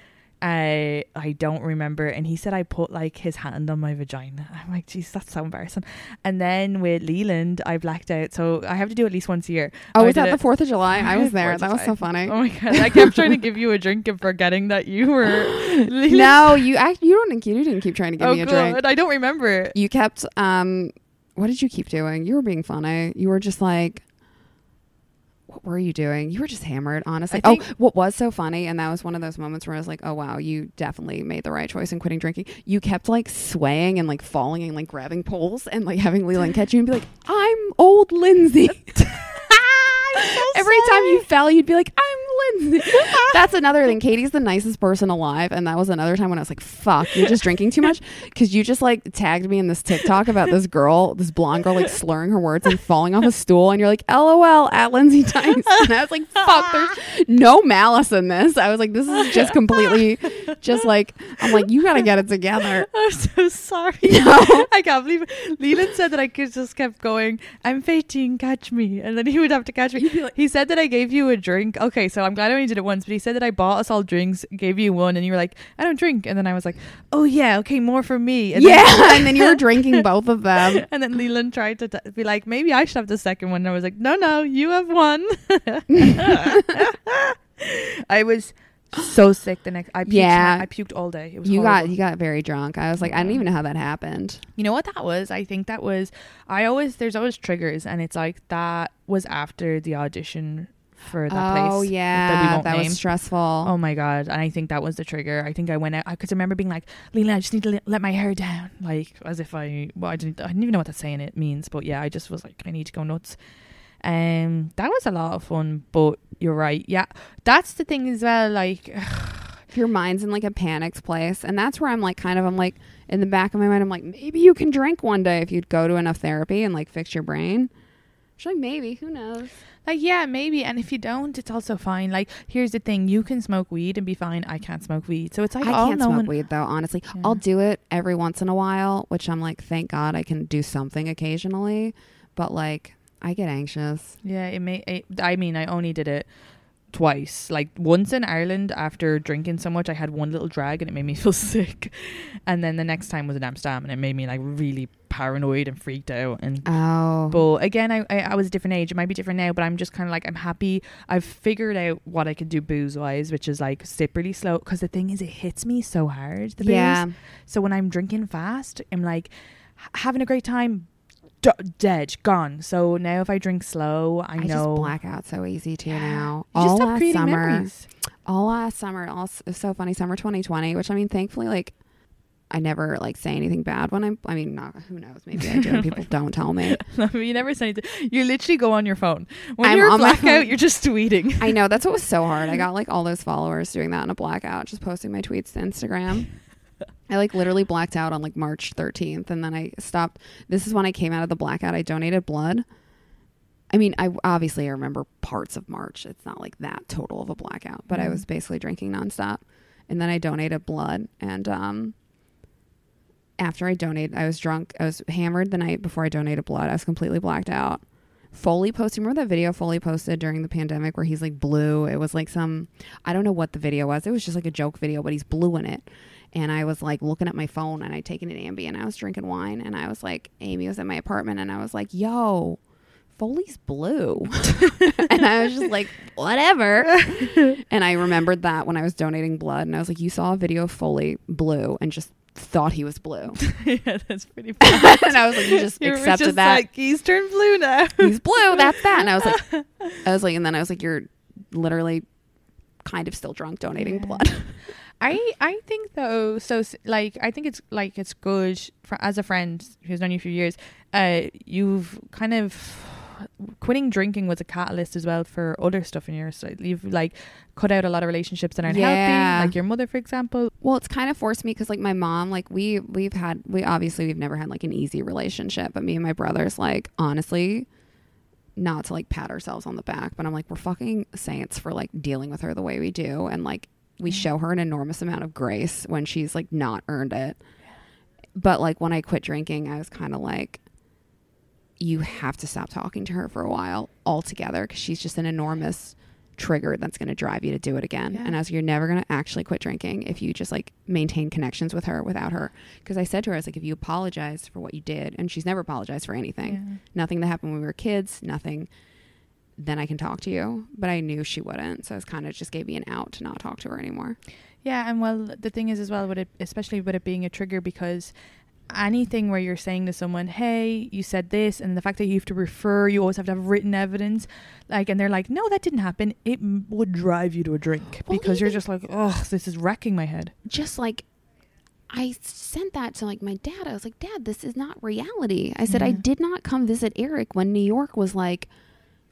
Speaker 1: I I don't remember. And he said I put like his hand on my vagina. I'm like, geez, that's so embarrassing. And then with Leland, I blacked out, so I have to do it at least once a year.
Speaker 2: Oh,
Speaker 1: I
Speaker 2: was that
Speaker 1: it-
Speaker 2: the 4th of July? I was there. That was so funny.
Speaker 1: Oh my god! I kept trying to give you a drink and forgetting that you were.
Speaker 2: No, you act, you don't you didn't keep trying to give
Speaker 1: oh
Speaker 2: me a
Speaker 1: god,
Speaker 2: drink.
Speaker 1: I don't remember.
Speaker 2: You kept um what did you keep doing? You were being funny. You were just like what were you doing? You were just hammered, honestly.
Speaker 1: Oh, think-
Speaker 2: oh, what was so funny, and that was one of those moments where I was like, "Oh wow, you definitely made the right choice in quitting drinking." You kept like swaying and like falling and like grabbing poles and like having Leland catch you and be like, "I'm old Lindsay." Every time you fell, you'd be like, "I'm Lindsay." That's another thing. Katie's the nicest person alive, and that was another time when I was like, "Fuck, you're just drinking too much," because you just like tagged me in this TikTok about this girl, this blonde girl, like slurring her words and falling off a stool, and you're like, "LOL" at Lindsay Tice, and I was like, "Fuck, there's no malice in this." I was like, "This is just completely, just like," I'm like, "You gotta get it together."
Speaker 1: I'm so sorry.
Speaker 2: No.
Speaker 1: I can't believe it. Leland said that I could just kept going, I'm 15, catch me. And then he would have to catch me. he said that I gave you a drink. Okay, so I'm glad I only did it once, but he said that I bought us all drinks, gave you one, and you were like, I don't drink. And then I was like, oh yeah, okay, more for me. And
Speaker 2: yeah,
Speaker 1: Then,
Speaker 2: and then you were drinking both of them.
Speaker 1: and then Leland tried to t- be like, maybe I should have the second one. And I was like, no, no, you have one. I was so sick the next. I puked
Speaker 2: Yeah.
Speaker 1: I puked all day. It was
Speaker 2: You
Speaker 1: horrible.
Speaker 2: got you got very drunk. I was like, I don't even know how that happened.
Speaker 1: You know what that was? I think that was. I always there's always triggers, and it's like that was after the audition for that place.
Speaker 2: oh yeah,
Speaker 1: won't
Speaker 2: that was stressful.
Speaker 1: Oh my god! And I think that was the trigger. I think I went out. because I could remember being like, "Leland, I just need to le- let my hair down," like as if I. Well, I didn't. I didn't even know what that saying it means, but yeah, I just was like, I need to go nuts. Um, that was a lot of fun, but you're right. Yeah, that's the thing as well. Like,
Speaker 2: if your mind's in like a panicked place, and that's where I'm like, kind of, I'm like, in the back of my mind, I'm like, maybe you can drink one day if you'd go to enough therapy and like fix your brain. She's like, maybe, who knows?
Speaker 1: Like, yeah, maybe. And if you don't, it's also fine. Like, here's the thing: you can smoke weed and be fine. I can't smoke weed, so it's like
Speaker 2: I
Speaker 1: all
Speaker 2: can't
Speaker 1: no
Speaker 2: smoke
Speaker 1: one-
Speaker 2: weed though. Honestly,
Speaker 1: Yeah.
Speaker 2: I'll do it every once in a while, which I'm like, thank God I can do something occasionally. But like, I get anxious.
Speaker 1: Yeah, it may. It, I mean, I only did it twice. Like once in Ireland after drinking so much, I had one little drag and it made me feel sick. And then the next time was in Amsterdam and it made me like really paranoid and freaked out. And
Speaker 2: Oh,
Speaker 1: but again, I, I I was a different age. It might be different now, but I'm just kind of like I'm happy. I've figured out what I can do booze wise, which is like sip really slow. Because the thing is, it hits me so hard. The booze.
Speaker 2: yeah.
Speaker 1: So when I'm drinking fast, I'm like having a great time. D- dead, gone. So now if I drink slow, I,
Speaker 2: I,
Speaker 1: know
Speaker 2: just black out so easy too now.
Speaker 1: You just
Speaker 2: all last summer,
Speaker 1: memories.
Speaker 2: all last summer, all so funny. Summer 2020, which I mean, thankfully, like I never like say anything bad when I'm. I mean, not who knows? Maybe I do. and people don't tell me.
Speaker 1: you never say anything. You literally go on your phone. When
Speaker 2: I'm
Speaker 1: you're
Speaker 2: on
Speaker 1: blackout, you're just tweeting.
Speaker 2: I know that's what was so hard. I got like all those followers doing that in a blackout, just posting my tweets to Instagram. I like literally blacked out on like March 13th, and then I stopped. This is when I came out of the blackout. I donated blood. I mean, I obviously I remember parts of March. It's not like that total of a blackout, but I was basically drinking nonstop. And then I donated blood, and um, after I donated, I was drunk. I was hammered the night before I donated blood. I was completely blacked out. Foley posted. Remember that video Foley posted during the pandemic where he's like blue? It was like some, I don't know what the video was. It was just like a joke video, but he's blue in it. And I was like looking at my phone and I'd taken an Ambien I was drinking wine and I was like, Amy was at my apartment and I was like, yo, Foley's blue. and I was just like, whatever. and I remembered that when I was donating blood and I was like, you saw a video of Foley blue and just thought he was blue.
Speaker 1: yeah, that's pretty bad.
Speaker 2: and I was like, you just
Speaker 1: You
Speaker 2: accepted
Speaker 1: just
Speaker 2: that.
Speaker 1: like, he's turned blue now.
Speaker 2: he's blue. That's that. And I was like, I was like, and then I was like, you're literally kind of still drunk donating
Speaker 1: Yeah.
Speaker 2: blood.
Speaker 1: I I think though, so like I think it's like it's good for as a friend who's known you for years. Uh, you've kind of quitting drinking was a catalyst as well for other stuff in your life. You've like cut out a lot of relationships that aren't
Speaker 2: Yeah.
Speaker 1: healthy, like your mother, for example.
Speaker 2: Well, it's kind of forced me because like my mom, like we we've had we obviously we've never had like an easy relationship, but me and my brothers, like honestly, not to like pat ourselves on the back, but I'm like we're fucking saints for like dealing with her the way we do, and like we show her an enormous amount of grace when she's like not earned it. But like when I quit drinking, I was kind of like, you have to stop talking to her for a while altogether because she's just an enormous trigger that's going to drive you to do it again.
Speaker 1: Yeah.
Speaker 2: And I was, you're never going to actually quit drinking if you just like maintain connections with her without her. Because I said to her, I was like, if you apologize for what you did, and she's never apologized for anything,
Speaker 1: Yeah.
Speaker 2: nothing that happened when we were kids, nothing, then I can talk to you. But I knew she wouldn't. So it's kind of just gave me an out to not talk to her anymore.
Speaker 1: Yeah, and well, the thing is as well with it, especially with it being a trigger, because anything where you're saying to someone, "Hey, you said this," and the fact that you have to refer, you always have to have written evidence, like, and they're like, "No, that didn't happen," it m- would drive you to a drink
Speaker 2: Well,
Speaker 1: because you're just like, "Oh, this is wrecking my head."
Speaker 2: just like I sent that to like my dad. I was like, "Dad, this is not reality." I said, "I
Speaker 1: mm-hmm.
Speaker 2: did not come visit Eric when New York was like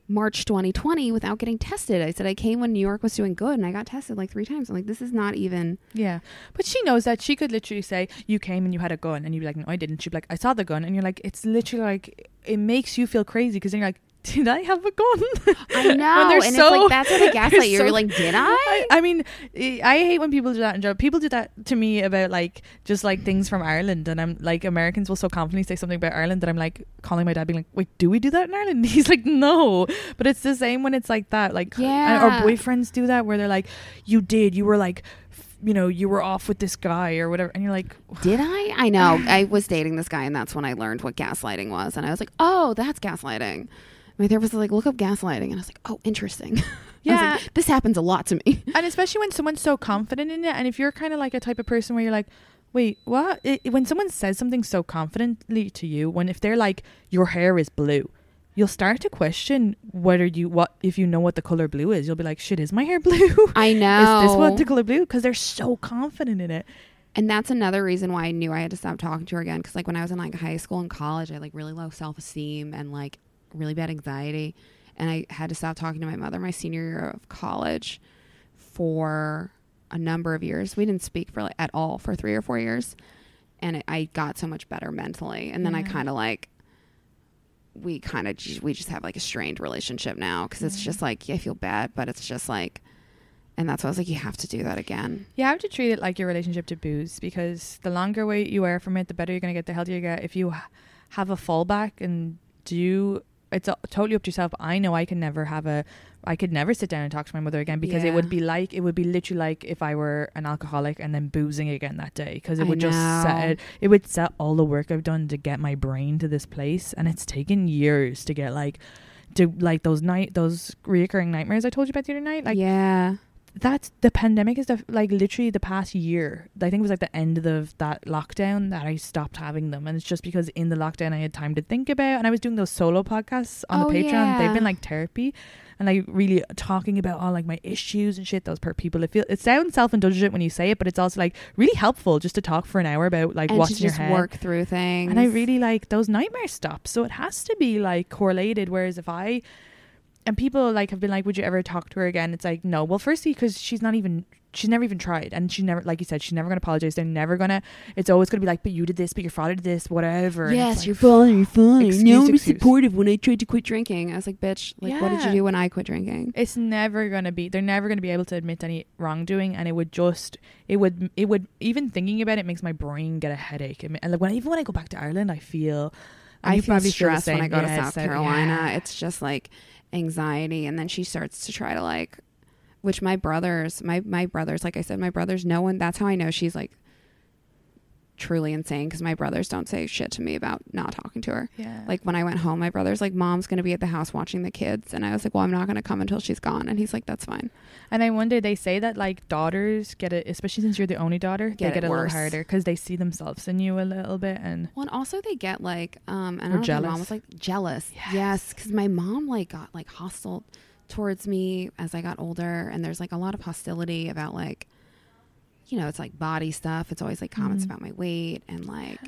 Speaker 2: March 2020 without getting tested." I said, "I came when New York was doing good and I got tested like 3 times." I'm like, "This is not even
Speaker 1: Yeah, but she knows that she could literally say, "You came and you had a gun," and you'd be like, "No, I didn't." She'd be like, "I saw the gun," and you're like, "It's literally like it makes you feel crazy because then you're like." Did I have a gun?
Speaker 2: I know." and
Speaker 1: so-
Speaker 2: it's like that's what
Speaker 1: they're
Speaker 2: gaslight you.
Speaker 1: so-
Speaker 2: You're like, "Did I?"
Speaker 1: I, I mean, I I hate when people do that in general. People do that to me about like just like things from Ireland, and I'm like Americans will so confidently say something about Ireland that I'm like calling my dad, being like, "Wait, do we do that in Ireland?" He's like, "No," but it's the same when it's like that. Like,
Speaker 2: Yeah.
Speaker 1: or boyfriends do that where they're like, "You did, you were like." You know, you were off with this guy or whatever, and you're like,
Speaker 2: Did I? I know. I was dating this guy, and that's when I learned what gaslighting was. And I was like, oh, that's gaslighting. My therapist was like, look up gaslighting. And I was like, oh, interesting. I was
Speaker 1: Yeah.
Speaker 2: like, this happens a lot to me.
Speaker 1: and especially when someone's so confident in it and if you're kind of like a type of person where you're like wait what it, when someone says something so confidently to you when if they're like your hair is blue you'll start to question whether you what if you know what the color blue is you'll be like shit is my hair blue
Speaker 2: I know.
Speaker 1: is this what the color blue because they're so confident in it
Speaker 2: And that's another reason why I knew I had to stop talking to her again. Because like when I was in like high school and college, I had like really low self esteem and like really bad anxiety, and I had to stop talking to my mother my senior year of college for a number of years. We didn't speak for like, at all for three or four years, and it, I got so much better mentally. And then I kind of like we kind of we just have like a strained relationship now because it's just like yeah, I feel bad, but it's just like. And that's why I was like, you have to do that again.
Speaker 1: you have to treat it like your relationship to booze because the longer away you are from it the better you're going to get the healthier you get if you have a fallback and do it's totally up to yourself. I know i can never have a i could never sit down and talk to my mother again because it would be like it would be literally like if i were an alcoholic and then boozing again that day because it
Speaker 2: I
Speaker 1: would just set it would set all the work i've done to get my brain to this place. And it's taken years to get like to like those night those reoccurring nightmares i told you about the other night like
Speaker 2: yeah.
Speaker 1: That's the pandemic is the like literally the past year. I think it was like the end of that lockdown that I stopped having them, and it's just because in the lockdown I had time to think about, and I was doing those solo podcasts on
Speaker 2: Oh,
Speaker 1: the Patreon.
Speaker 2: yeah.
Speaker 1: They've been like therapy, and like really talking about all like my issues and shit. Those per people, it feel it sounds self indulgent when you say it, but it's also like really helpful just to talk for an hour about like
Speaker 2: and
Speaker 1: what's in your head.
Speaker 2: work through things.
Speaker 1: And I really like those nightmares stop. So it has to be like correlated. Whereas if I and people like have been like, would you ever talk to her again? It's like no. Well, firstly, because she's not even. She's never even tried, and she never, like you said, she's never gonna apologize. They're never gonna. It's always gonna be like, but you did this, but your father did this, whatever. And it's
Speaker 2: yes,
Speaker 1: like,
Speaker 2: you're fine. You're fine.
Speaker 1: Excuse,
Speaker 2: no, I'm
Speaker 1: excuse.
Speaker 2: supportive when I tried to quit drinking. I was like, bitch, like, what did you
Speaker 1: Yeah.
Speaker 2: do when I quit drinking?
Speaker 1: it's never gonna be they're never gonna be able to admit any wrongdoing and it would just it would it would even thinking about it makes my brain get a headache and like when even when i go back to ireland i feel and
Speaker 2: I
Speaker 1: you
Speaker 2: feel
Speaker 1: probably the
Speaker 2: stressed when I go to
Speaker 1: Yeah,
Speaker 2: South
Speaker 1: so-
Speaker 2: Carolina.
Speaker 1: yeah.
Speaker 2: It's just like anxiety, and then she starts to try to like, which my brothers, my my brothers, like I said, my brothers, no one. That's how I know she's like truly insane because my brothers don't say shit to me about not talking to her.
Speaker 1: yeah
Speaker 2: Like when I went home, my brother's like, "Mom's gonna be at the house watching the kids," and I was like, "Well, I'm not gonna come until she's gone," and he's like, "That's fine."
Speaker 1: And I wonder, they say that like daughters get it, especially since you're the only daughter,
Speaker 2: Get
Speaker 1: they get a little harder because they see themselves in you a little bit. And
Speaker 2: Well, and also they get like, um, and I my mom was like jealous.
Speaker 1: Yes.
Speaker 2: Yes, because my mom like got like hostile towards me as I got older, and there's like a lot of hostility about like you know, it's like body stuff. It's always like comments
Speaker 1: Mhm.
Speaker 2: about my weight and like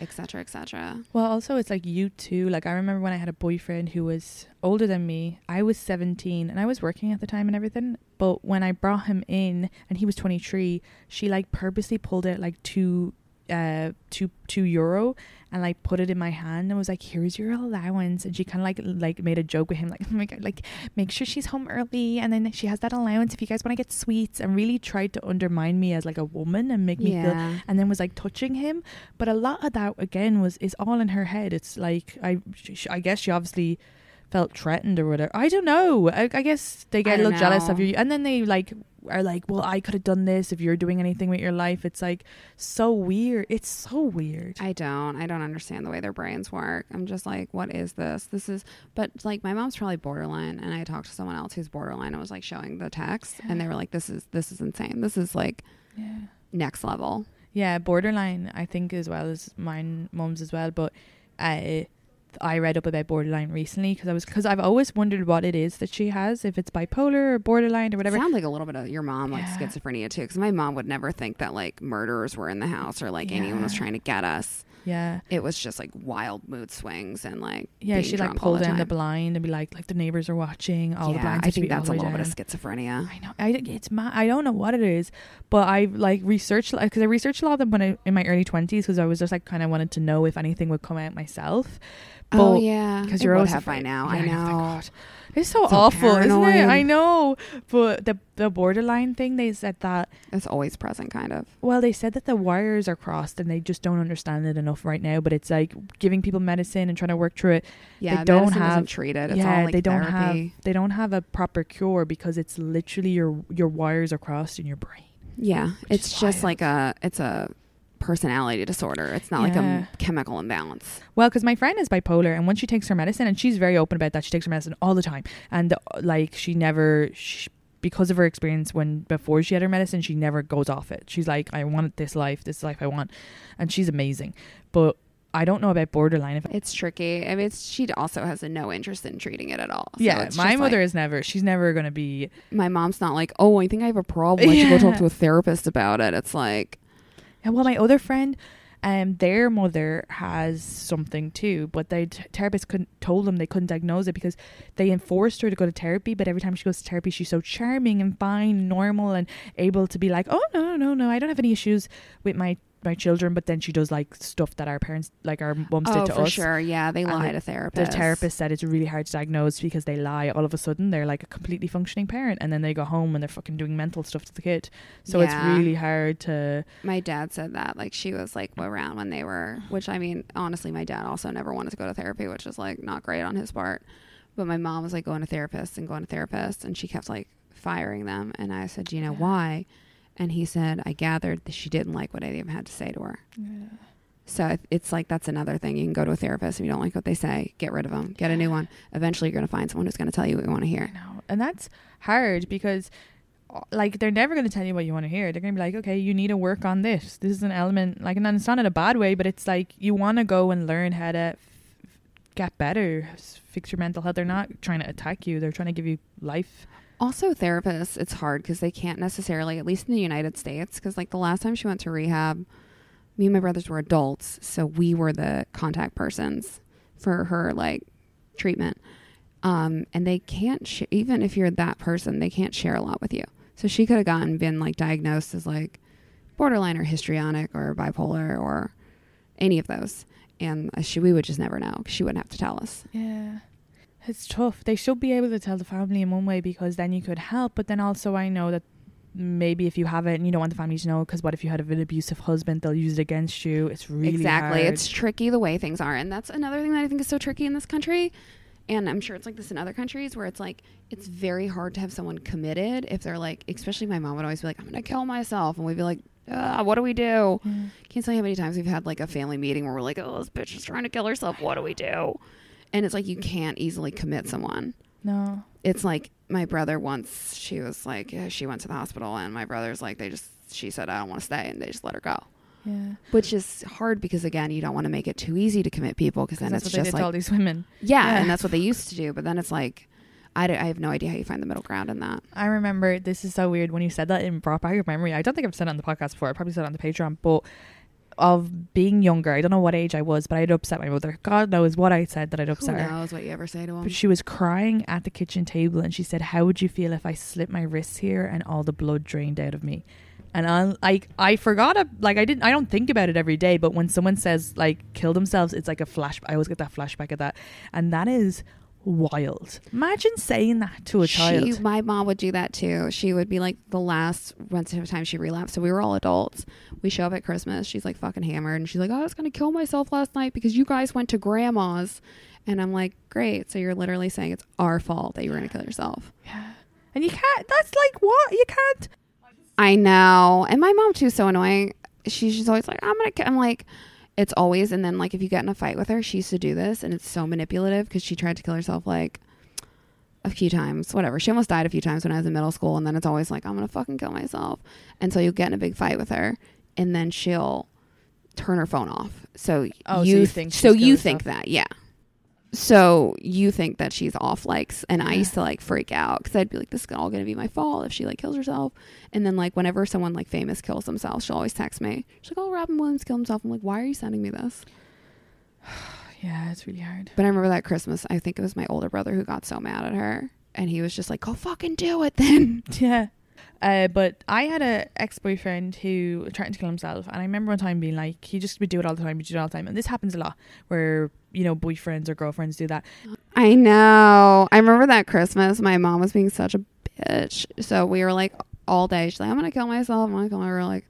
Speaker 2: et cetera, et cetera.
Speaker 1: Well, also it's like you too. Like I remember when I had a boyfriend who was older than me. I was 17 and I was working at the time and everything. But when I brought him in and he was 23, she like purposely pulled it like two uh two two euro and like put it in my hand and was like here's your allowance. And she kind of like like made a joke with him like oh my god like make sure she's home early. And then she has that allowance if you guys want to get sweets and really tried to undermine me as like a woman and make me feel and then was like touching him. But a lot of that again was is all in her head. It's like i sh- i guess she obviously felt threatened or whatever. I don't know. I, I guess they get a little jealous of you and then they like are like well i could have done this if you're doing anything with your life it's like so weird it's so weird
Speaker 2: I don't. I don't understand the way their brains work. I'm just like, what is this? This is, but like, my mom's probably borderline, and I talked to someone else who's borderline and was like showing the text, and they were like, this is this is insane. This is like
Speaker 1: yeah
Speaker 2: next level.
Speaker 1: Yeah, borderline. I think as well as mine mom's as well. But I I read up about borderline recently because I was because I've always wondered what it is that she has, if it's bipolar or borderline or whatever.
Speaker 2: Sounds like a little bit of your mom like
Speaker 1: Yeah.
Speaker 2: schizophrenia too, because my mom would never think that like murderers were in the house or like anyone was trying to get us.
Speaker 1: yeah,
Speaker 2: It was just like wild mood swings and like
Speaker 1: yeah. She like pull
Speaker 2: the
Speaker 1: down the
Speaker 2: time.
Speaker 1: blind and be like, like the neighbors are watching. All the blinds
Speaker 2: I think that's a little bit of schizophrenia.
Speaker 1: I know. I it's ma- I don't know what it is, but I like researched because I researched a lot of them when I in my early twenties because I was just like kind of wanted to know if anything would come out myself.
Speaker 2: Oh yeah,
Speaker 1: because you're always
Speaker 2: by now.
Speaker 1: Yeah,
Speaker 2: I
Speaker 1: know, thank
Speaker 2: know.
Speaker 1: God. It's so,
Speaker 2: So
Speaker 1: awful, isn't it? I know. But the the borderline thing, they said that.
Speaker 2: It's always present, kind of.
Speaker 1: Well, they said that the wires are crossed, and they just don't understand it enough right now. But it's like giving people medicine and trying to work through it.
Speaker 2: Yeah,
Speaker 1: they don't have
Speaker 2: doesn't treat it.
Speaker 1: Yeah,
Speaker 2: all like
Speaker 1: they don't
Speaker 2: therapy.
Speaker 1: have they don't have a proper cure because it's literally your your wires are crossed in your brain.
Speaker 2: Yeah, it's just like a it's a personality disorder. It's not like a chemical imbalance.
Speaker 1: Well, because my friend is bipolar, and when she takes her medicine, and she's very open about that, she takes her medicine all the time, and uh, like she never, sh because of her experience when before she had her medicine, she never goes off it. She's like, I want this life, this life I want, and she's amazing. But I don't know about borderline. If
Speaker 2: It's tricky. I mean, it's, she also has a no interest in treating it at all. So
Speaker 1: yeah, my mother
Speaker 2: like-
Speaker 1: is never. She's never gonna be.
Speaker 2: my mom's not like, oh, I think I have a problem. I should go talk to a therapist about it. It's like,
Speaker 1: Yeah, well, my other friend, um, their mother has something too, but they t- therapist couldn't told them they couldn't diagnose it because they enforced her to go to therapy. But every time she goes to therapy, she's so charming and fine, normal, and able to be like, "Oh no, no, no, I don't have any issues with my my children." But then she does like stuff that our parents, like our mums,
Speaker 2: oh,
Speaker 1: did to
Speaker 2: for
Speaker 1: us.
Speaker 2: sure. Yeah, they lie to
Speaker 1: The therapist said it's really hard to diagnose because they lie. All of a sudden, they're like a completely functioning parent, and then they go home and they're fucking doing mental stuff to the kid. So
Speaker 2: Yeah.
Speaker 1: it's really hard to.
Speaker 2: My dad said that. Like, she was like around when they were, which I mean, honestly, my dad also never wanted to go to therapy, which is like not great on his part. But my mom was like going to therapists and going to therapists, and she kept like firing them. And I said, Do you know why? And he said, I gathered that she didn't like what of them had to say to her. So it's like that's another thing. You can go to a therapist if you don't like what they say, get rid of them, get a new one. Eventually, you're going to find someone who's going to tell you what you want to hear.
Speaker 1: No, and that's hard because uh, like they're never going to tell you what you want to hear. They're going to be like, okay, you need to work on this. This is an element, like, and it's not in a bad way, but it's like you want to go and learn how to f- get better, fix your mental health. They're not trying to attack you. They're trying to give you life.
Speaker 2: Also, therapists, it's hard because they can't necessarily, at least in the United States, because like the last time she went to rehab, me and my brothers were adults, so we were the contact persons for her like treatment. Um, and they can't, sh- even if you're that person, they can't share a lot with you. So she could have gotten been like diagnosed as like borderline or histrionic or bipolar or any of those, and uh, she we would just never know 'cause she wouldn't have to tell us.
Speaker 1: Yeah. It's tough. They should be able to tell the family in one way because then you could help. But then also, I know that maybe if you have it and you don't want the family to know, because what if you had an abusive husband? They'll use it against you. It's really
Speaker 2: exactly
Speaker 1: hard.
Speaker 2: it's tricky the way things are and that's another thing that i think is so tricky in this country and i'm sure it's like this in other countries where it's like it's very hard to have someone committed if they're like especially my mom would always be like i'm gonna kill myself and we'd be like ah, what do we do can't tell you how many times we've had like a family meeting where we're like oh this bitch is trying to kill herself what do we do and it's like you mm-hmm. can't easily commit someone
Speaker 1: no.
Speaker 2: it's like my brother once she was like yeah, she went to the hospital and my brother's like they just she said i don't want to stay and they just let her go
Speaker 1: Yeah.
Speaker 2: which is hard because again you don't want to make it too easy to commit people because then
Speaker 1: that's
Speaker 2: it's just
Speaker 1: to all
Speaker 2: like
Speaker 1: these women.
Speaker 2: yeah,
Speaker 1: Yeah.
Speaker 2: and that's what they used to do but then it's like I, I have no idea how you find the middle ground in that.
Speaker 1: I remember this is so weird when you said that it brought back your memory. I don't think I've said it on the podcast before. I probably said it on the Patreon, but of being younger, I don't know what age I was, but I'd upset my mother. God knows what I said that I'd
Speaker 2: Who
Speaker 1: upset her.
Speaker 2: knows what you ever say to him?
Speaker 1: But she was crying at the kitchen table and she said, How would you feel if I slit my wrists here and all the blood drained out of me? And I like I forgot it like I didn't I don't think about it every day, but when someone says like kill themselves, it's like a flash I always get that flashback of that. And that is wild. Imagine saying that to a
Speaker 2: She,
Speaker 1: child.
Speaker 2: my mom would do that too. She would be like the last once a time she relapsed. So we were all adults. We show up at Christmas. She's like fucking hammered, and she's like, "Oh, "I was gonna kill myself last night because you guys went to grandma's." And I'm like, "Great! So you're literally saying it's our fault that you were gonna kill yourself." Yeah.
Speaker 1: And you can't that's like what? You can't
Speaker 2: I know. And my mom too is so annoying. She's just always like, I'm gonna. ki-" I'm like, it's always. And then like, if you get in a fight with her, she used to do this, and it's so manipulative because she tried to kill herself like a few times. Whatever. She almost died a few times when I was in middle school, and then it's always like, I'm gonna fucking kill myself. And so you'll get in a big fight with her, and then she'll turn her phone off. So
Speaker 1: Oh, so
Speaker 2: you
Speaker 1: you think
Speaker 2: so you think that, yeah. So you think that she's off likes, and I used to like freak out because I'd be like, "This is all gonna be my fault if she like kills herself." And then like whenever someone like famous kills themselves, she'll always text me. She's like, "Oh, Robin Williams killed himself." I'm like, "Why are you sending me this?"
Speaker 1: Yeah, it's really hard.
Speaker 2: But I remember that Christmas. I think it was my older brother who got so mad at her, and he was just like, "Go fucking do it then."
Speaker 1: Yeah. Uh, but I had a ex boyfriend who threatened to kill himself, and I remember one time being like, he just would do it all the time, he'd do it all the time, and this happens a lot, where you know boyfriends or girlfriends do that.
Speaker 2: I know. I remember that Christmas. My mom was being such a bitch. So we were like all day. She's like, "I'm gonna kill myself." I'm gonna kill. myself. We were like,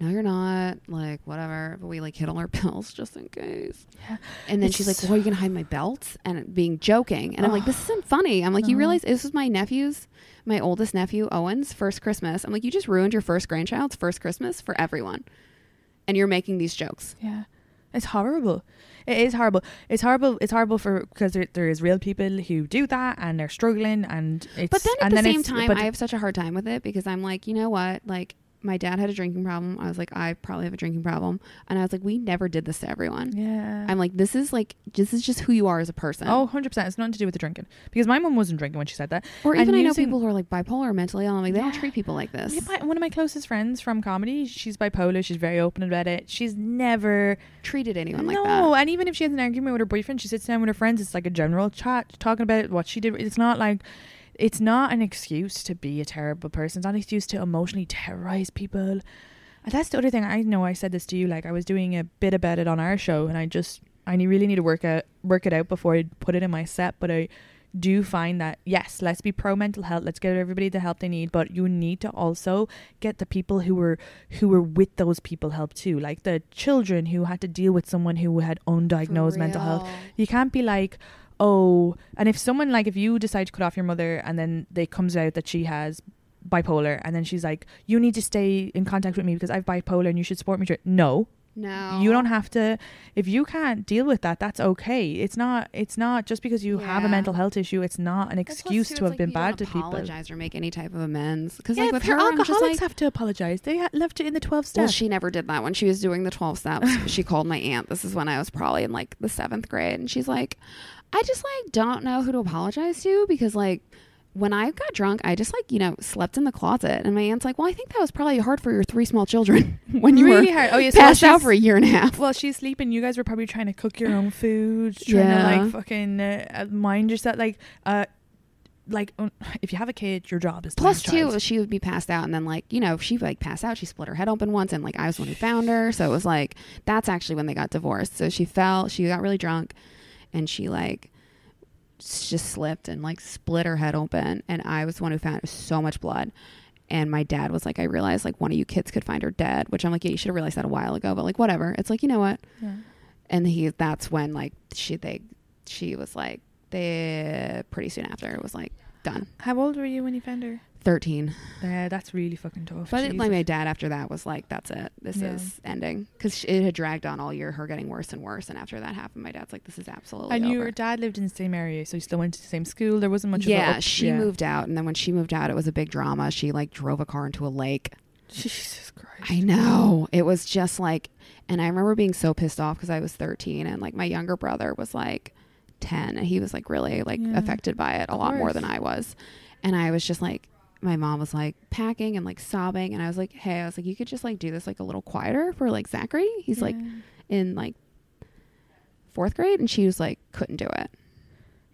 Speaker 2: "No, you're not." Like whatever. But we like hid all our pills just in case.
Speaker 1: Yeah.
Speaker 2: And then
Speaker 1: It's
Speaker 2: she's like, "Well, are you gonna hide my belts?" And being joking. And I'm like, "This isn't funny." I'm like, "You realize this was my nephew's, my oldest nephew Owen's first Christmas." I'm like, "You just ruined your first grandchild's first Christmas for everyone." And you're making these jokes.
Speaker 1: Yeah, it's horrible. It is horrible. It's horrible. It's horrible for because there, there is real people who do that and they're struggling and it's.
Speaker 2: But then at the same time,
Speaker 1: but
Speaker 2: I have such a hard time with it because I'm like, you know what? Like, my dad had a drinking problem. I was like, I probably have a drinking problem. And I was like, we never did this to everyone.
Speaker 1: yeah.
Speaker 2: I'm like, this is like, this is just who you are as a person.
Speaker 1: Oh, 100%. It's nothing to do with the drinking. Because my mom wasn't drinking when she said that.
Speaker 2: or
Speaker 1: And
Speaker 2: even I know people who are like bipolar or mentally ill. I'm like, they don't treat people like this.
Speaker 1: Yeah, One of my closest friends from comedy, she's bipolar. She's very open about it. She's never
Speaker 2: Treated anyone like that.
Speaker 1: no, and even if she has an argument with her boyfriend, she sits down with her friends. It's like a general chat, talking about it, what she did. It's not like, it's not an excuse to be a terrible person. It's not an excuse to emotionally terrorize people. And that's the other thing. I know I said this to you. Like I was doing a bit about it on our show, and I just I really need to work out work it out before I put it in my set. But I do find that yes, let's be pro mental health. Let's get everybody the help they need, but you need to also get the people who were who were with those people help too, like the children who had to deal with someone who had undiagnosed mental health. You can't be like, oh, and if someone like if you decide to cut off your mother and then it comes out that she has bipolar and then she's like, you need to stay in contact with me because I've bipolar and you should support me. No,
Speaker 2: No.
Speaker 1: you don't have to if you can't deal with that that's okay it's not it's not just because you have a mental health issue it's not an excuse
Speaker 2: too,
Speaker 1: to have been
Speaker 2: like you
Speaker 1: bad to people
Speaker 2: apologize or make any type of amends. Because
Speaker 1: yeah,
Speaker 2: like with her,
Speaker 1: your
Speaker 2: I'm just
Speaker 1: alcoholics
Speaker 2: like,
Speaker 1: have to apologize they ha- left it in the 12 steps
Speaker 2: Well, she never did that. When she was doing the 12 steps, she called my aunt. This is when I was probably in like the seventh grade. And she's like, I just like don't know who to apologize to because like when I got drunk, I just like, you know, slept in the closet. And my aunt's like, well, I think that was probably hard for your three small children when you
Speaker 1: Really
Speaker 2: were
Speaker 1: hard. Oh, yeah, so
Speaker 2: passed out for a year and a half.
Speaker 1: well she's sleeping you guys were probably trying to cook your own food trying
Speaker 2: Yeah.
Speaker 1: to like fucking uh, mind yourself like uh like um, if you have a kid your job is to
Speaker 2: Plus,
Speaker 1: have a
Speaker 2: too,
Speaker 1: child.
Speaker 2: she would be passed out, and then like you know, if she like passed out. She split her head open once, and like I was the one who found her. So it was like that's actually when they got divorced. So she fell, she got really drunk, and she like just slipped and like split her head open. And I was the one who found it so much blood. And my dad was like, I realized like one of you kids could find her dead, which I'm like, yeah, you should have realized that a while ago. But like, whatever. It's like you know what?
Speaker 1: Yeah.
Speaker 2: And he, that's when like she they she was like they pretty soon after it was like done.
Speaker 1: how old were you when you found her
Speaker 2: Thirteen.
Speaker 1: yeah that's really fucking tough
Speaker 2: But it, like my dad after that was like, "That's it. This
Speaker 1: Yeah.
Speaker 2: is ending." Because it had dragged on all year, her getting worse and worse. And after that happened, my dad's like, "This is absolutely
Speaker 1: and
Speaker 2: over."
Speaker 1: your dad lived in the same area so you still went to the same school there wasn't much of a
Speaker 2: yeah,
Speaker 1: up-
Speaker 2: she
Speaker 1: yeah.
Speaker 2: moved out, and then when she moved out, it was a big drama. She like drove a car into a lake.
Speaker 1: jesus christ
Speaker 2: I know it was just like, and I remember being so pissed off because I was thirteen, and like my younger brother was like 10 and he was like really like
Speaker 1: Yeah.
Speaker 2: affected by it a lot more than I was. And I was just like my mom was like packing and like sobbing and I was like, "Hey, I was like you could just like do this like a little quieter for like Zachary. He's like in like 4th grade." And she was like couldn't do it.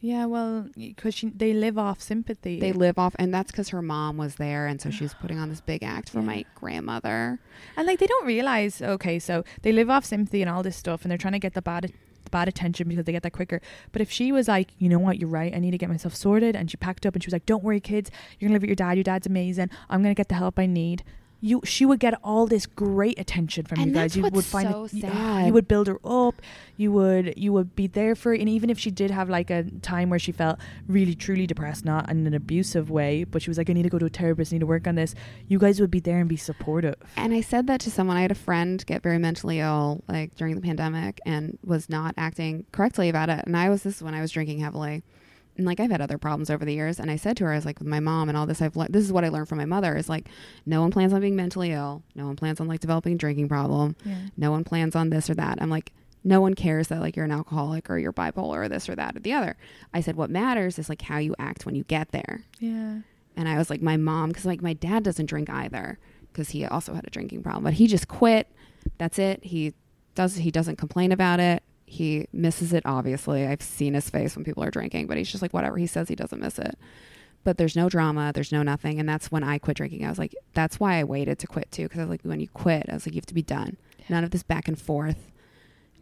Speaker 1: Yeah, well, because they live off sympathy.
Speaker 2: They live off and that's cuz her mom was there and so she was putting on this big act for my grandmother.
Speaker 1: and like they don't realize. Okay, so they live off sympathy and all this stuff, and they're trying to get the bad, bad attention because they get that quicker. But if she was like, you know what, you're right, I need to get myself sorted, and she packed up and she was like, don't worry, kids, you're gonna live with your dad. Your dad's amazing. I'm gonna get the help I need. You, she would get all this great attention from
Speaker 2: And
Speaker 1: you guys. You would find
Speaker 2: so
Speaker 1: it, ah, you-
Speaker 2: sad.
Speaker 1: You would build her up. You would, you would be there for, her. and even if she did have like a time where she felt really truly depressed, not in an abusive way, but she was like, I need to go to a therapist, I need to work on this. You guys would be there and be supportive.
Speaker 2: And I said that to someone. I had a friend get very mentally ill like during the pandemic and was not acting correctly about it. And I was this is when I was drinking heavily. And like I've had other problems over the years. And I said to her, I was like, with my mom and all this, I've le- this is what I learned from my mother is like, no one plans on being mentally ill. No one plans on like developing a drinking problem.
Speaker 1: Yeah.
Speaker 2: No one plans on this or that. I'm like, no one cares that like you're an alcoholic or you're bipolar or this or that or the other. I said, what matters is like how you act when you get there.
Speaker 1: Yeah.
Speaker 2: And I was like, my mom, because like my dad doesn't drink either, because he also had a drinking problem, but he just quit. That's it. He does. He doesn't complain about it. He misses it. Obviously, I've seen his face when people are drinking, but he's just like whatever. He says he doesn't miss it. But there's no drama. There's no nothing. And that's when I quit drinking. I was like, that's why I waited to quit too, because I was like, when you quit, I was like, you have to be done. None of this back and forth.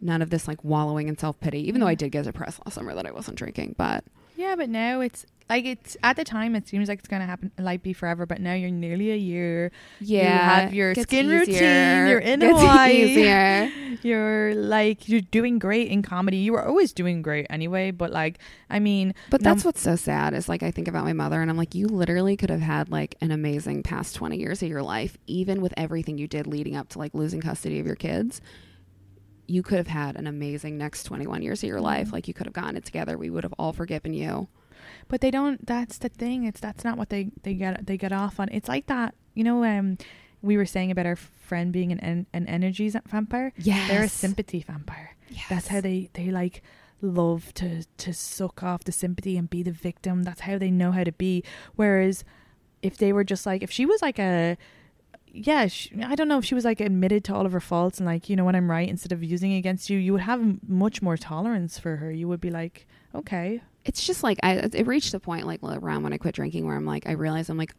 Speaker 2: None of this like wallowing in self pity. Even though I did get depressed last summer that I wasn't drinking, but
Speaker 1: Yeah, but now it's like it's at the time it seems like it's gonna happen like be forever, but now you're nearly a year.
Speaker 2: yeah,
Speaker 1: you have your skin
Speaker 2: easier.
Speaker 1: routine. You're in
Speaker 2: Gets
Speaker 1: Hawaii.
Speaker 2: easier.
Speaker 1: You're like you're doing great in comedy. You were always doing great anyway, but like I mean,
Speaker 2: But that's what's so sad is like I think about my mother and I'm like, you literally could have had like an amazing past 20 years of your life, even with everything you did leading up to like losing custody of your kids. You could have had an amazing next 21 years of your life. Like you could have gotten it together. We would have all forgiven you.
Speaker 1: but they don't. That's the thing. It's that's not what they they get they get off on. It's like that. You know, um, we were saying about our friend being an en- an energy vampire. Yeah. They're a sympathy vampire. That's how they they like love to to suck off the sympathy and be the victim. That's how they know how to be. Whereas if they were just like if she was like a yeah, sh I don't know if she was like admitted to all of her faults and like you know when I'm right instead of using against you, you would have m- much more tolerance for her. You would be like, okay,
Speaker 2: It's just like I it reached a point like around when I quit drinking where I'm like I realized I'm like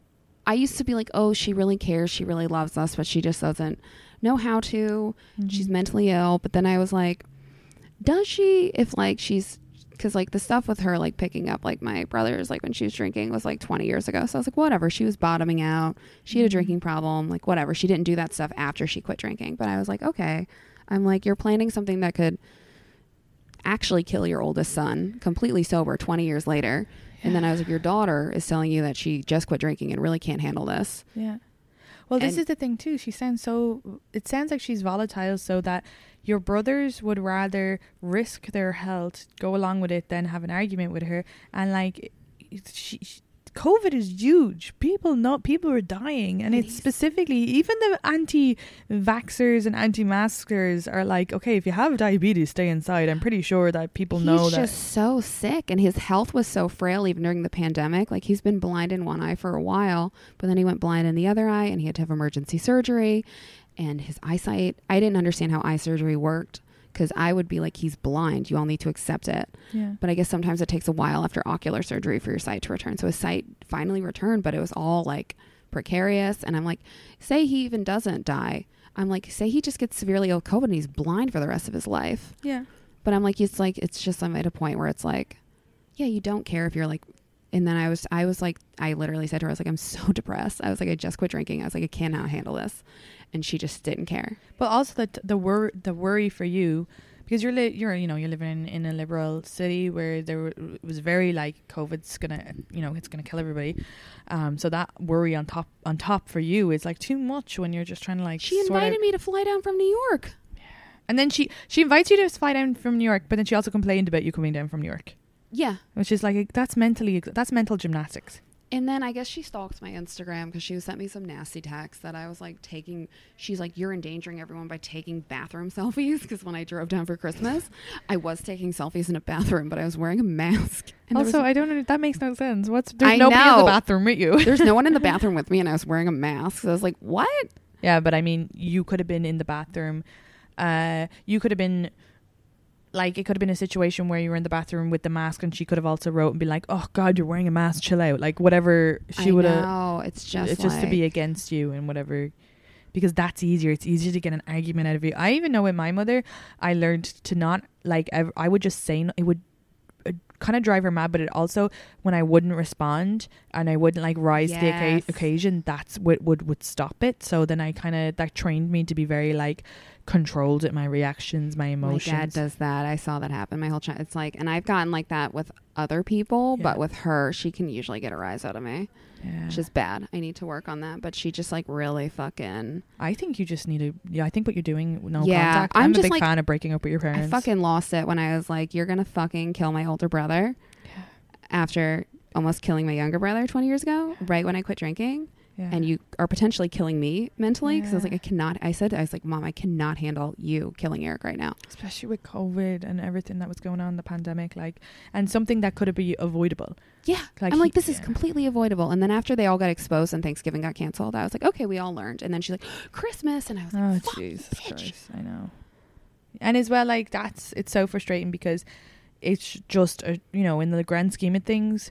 Speaker 2: I used to be like, "Oh, she really cares. She really loves us, but she just doesn't know how to. She's mm-hmm. mentally ill." But then I was like, does she if like she's because like the stuff with her like picking up like my brothers like when she was drinking was like 20 years ago. So i was like whatever. She was bottoming out. She had a mm-hmm. drinking problem. Like whatever. She didn't do that stuff after she quit drinking. But i was like okay. I'm like you're planning something that could actually kill your oldest son completely sober 20 years later. And then i was like your daughter is telling you that she just quit drinking and really can't handle this.
Speaker 1: Yeah. Well, this
Speaker 2: And-
Speaker 1: is the thing too. She sounds so. It sounds like she's volatile, so that your brothers would rather risk their health, go along with it, than have an argument with her. And like, she, she- COVID is huge. People know people are dying, and it's specifically even the anti-vaxxers and anti-maskers are like, okay, if you have diabetes, stay inside. I'm pretty sure that people know that.
Speaker 2: he's just so sick and his health was so frail even during the pandemic like he's been blind in one eye for a while but then he went blind in the other eye and he had to have emergency surgery and his eyesight i didn't understand how eye surgery worked because i would be like he's blind you all need to accept it
Speaker 1: yeah.
Speaker 2: but i guess sometimes it takes a while after ocular surgery for your sight to return so his sight finally returned but it was all like precarious and i'm like say he even doesn't die i'm like say he just gets severely ill covid and he's blind for the rest of his life
Speaker 1: Yeah.
Speaker 2: but I'm like, it's like it's just I'm at a point where it's like, yeah, you don't care if you're like. And then I was I was like I literally said to her I was like I'm so depressed. I was like I just quit drinking. I was like I cannot handle this, and she just didn't care.
Speaker 1: But also the the wor- the worry for you because you're li- you're you know you're living in, in a liberal city where there w- it was very like COVID's gonna you know it's gonna kill everybody, um so that worry on top on top for you is like too much when you're just trying to like
Speaker 2: She invited me to fly down from New York.
Speaker 1: and then she she invites you to fly down from New York but then she also complained about you coming down from New York
Speaker 2: Yeah,
Speaker 1: which is like that's mentally that's mental gymnastics
Speaker 2: And then I guess she stalked my Instagram because she sent me some nasty texts that I was like taking. She's like, "You're endangering everyone by taking bathroom selfies." Because when I drove down for Christmas, I was taking selfies in a bathroom, but I was wearing a mask. And there was
Speaker 1: Also, I don't. know- That makes no sense. What's there's
Speaker 2: I
Speaker 1: nobody in the bathroom with you.
Speaker 2: there's no one in the bathroom with me, and I was wearing a mask. So I was like, "What?"
Speaker 1: Yeah, but I mean, you could have been in the bathroom. Uh, you could have been like it could have been a situation where you were in the bathroom with the mask, and she could have also wrote and be like, "Oh God, you're wearing a mask. Chill out." Like whatever she would have.
Speaker 2: know. It's just
Speaker 1: It's just to be against you and whatever. Because that's easier. It's easier to get an argument out of you. I even know with my mother, I learned to not like. I, I would just say no, it would uh, kind of drive her mad, but it also when I wouldn't respond and I wouldn't like rise to the
Speaker 2: Yes.
Speaker 1: occa- occasion, that's what would would stop it. So then I kind of that trained me to be very like controlled at my reactions, my emotions.
Speaker 2: My dad does that. I saw that happen my whole time. It's like, and I've gotten like that with other people,
Speaker 1: Yeah.
Speaker 2: but with her, she can usually get a rise out of me,
Speaker 1: Yeah.
Speaker 2: which is bad. I need to work on that. But she just like really fucking.
Speaker 1: I think you just need to. Yeah, I think what you're doing. No
Speaker 2: Yeah,
Speaker 1: contact.
Speaker 2: I'm
Speaker 1: I'm, a big
Speaker 2: like-
Speaker 1: fan of breaking up with your parents.
Speaker 2: I fucking lost it when I was like, "You're gonna fucking kill my older brother," after almost killing my younger brother 20 years ago, right when I quit drinking.
Speaker 1: Yeah.
Speaker 2: And you are potentially killing me mentally because I was like, I cannot. I said, I was like, Mom, I cannot handle you killing Eric right now.
Speaker 1: especially with COVID and everything that was going on, the pandemic, like, and something that could have been avoidable.
Speaker 2: Yeah.
Speaker 1: Like
Speaker 2: I'm like,
Speaker 1: he-
Speaker 2: this is completely avoidable. And then after they all got exposed and Thanksgiving got canceled, I was like, okay, we all learned. And then she's like, Christmas. And I was like,
Speaker 1: Oh Jesus
Speaker 2: bitch.
Speaker 1: Christ! I know. And as well, like that's it's so frustrating because it's just a, you know in the grand scheme of things,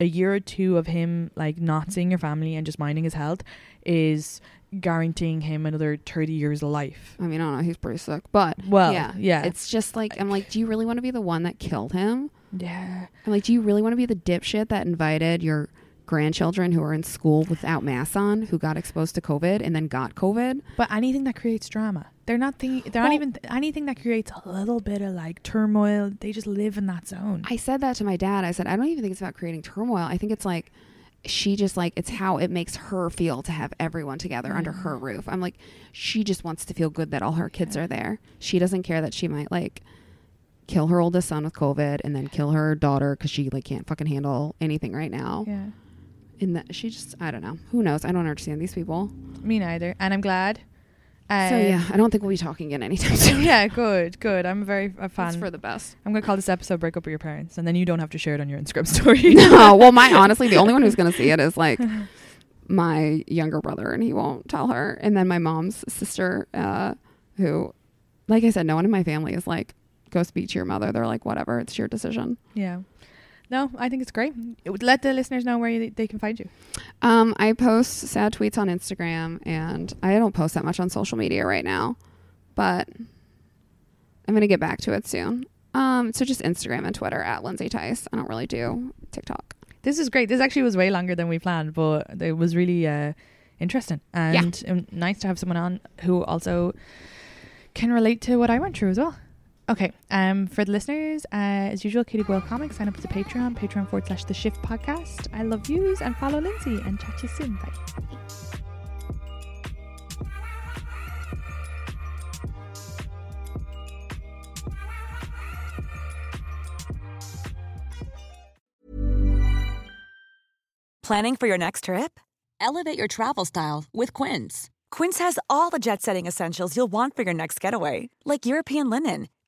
Speaker 1: a year or two of him like not seeing your family and just minding his health is guaranteeing him another thirty years of life.
Speaker 2: I mean, I don't know. He's pretty sick. But
Speaker 1: Well,
Speaker 2: yeah.
Speaker 1: yeah.
Speaker 2: It's just like, I'm like, do you really want to be the one that killed him?
Speaker 1: Yeah,
Speaker 2: I'm like, do you really want to be the dipshit that invited your grandchildren who are in school without masks on, who got exposed to COVID and then got COVID?
Speaker 1: but anything that creates drama, they're not thinking. They're not
Speaker 2: Well-
Speaker 1: even anything that creates a little bit of like turmoil. They just live in that zone.
Speaker 2: I said that to my dad. I said, I don't even think it's about creating turmoil. I think it's like she just like it's how it makes her feel to have everyone together under her roof. I'm like, she just wants to feel good that all her kids are there. She doesn't care that she might like kill her oldest son with COVID and then kill her daughter because she like can't fucking handle anything right now.
Speaker 1: yeah.
Speaker 2: And that she just, I don't know. Who knows? I don't understand these people.
Speaker 1: Me neither. And I'm glad. Uh,
Speaker 2: so yeah, I don't think we'll be talking again anytime soon.
Speaker 1: yeah, good, good. I'm very a fan.
Speaker 2: It's for the best.
Speaker 1: I'm gonna call this episode "Break Up with Your Parents," and then you don't have to share it on your Instagram story.
Speaker 2: no, well, my honestly, the only one who's going to see it is like my younger brother, and he won't tell her. And then my mom's sister, uh, who, like I said, no one in my family is like, go speak to your mother. They're like, whatever, it's your decision.
Speaker 1: yeah. No, I think it's great. It would let the listeners know where you, they can find you.
Speaker 2: Um, I post sad tweets on Instagram, and I don't post that much on social media right now, but I'm going to get back to it soon. Um, so just Instagram and Twitter at Lindsay Tice. I don't really do TikTok.
Speaker 1: This is great. This actually was way longer than we planned, but it was really uh, interesting and um, nice to have someone on who also can relate to what I went through as well. Okay, um, for the listeners, uh, as usual, Katie Boyle Comics, sign up to Patreon, patreon forward slash the shift podcast. I love yous and follow Lindsay and chat to you soon. Bye.
Speaker 3: Planning for your next trip? Elevate your travel style with Quince. Quince has all the jet setting essentials you'll want for your next getaway, like European linen,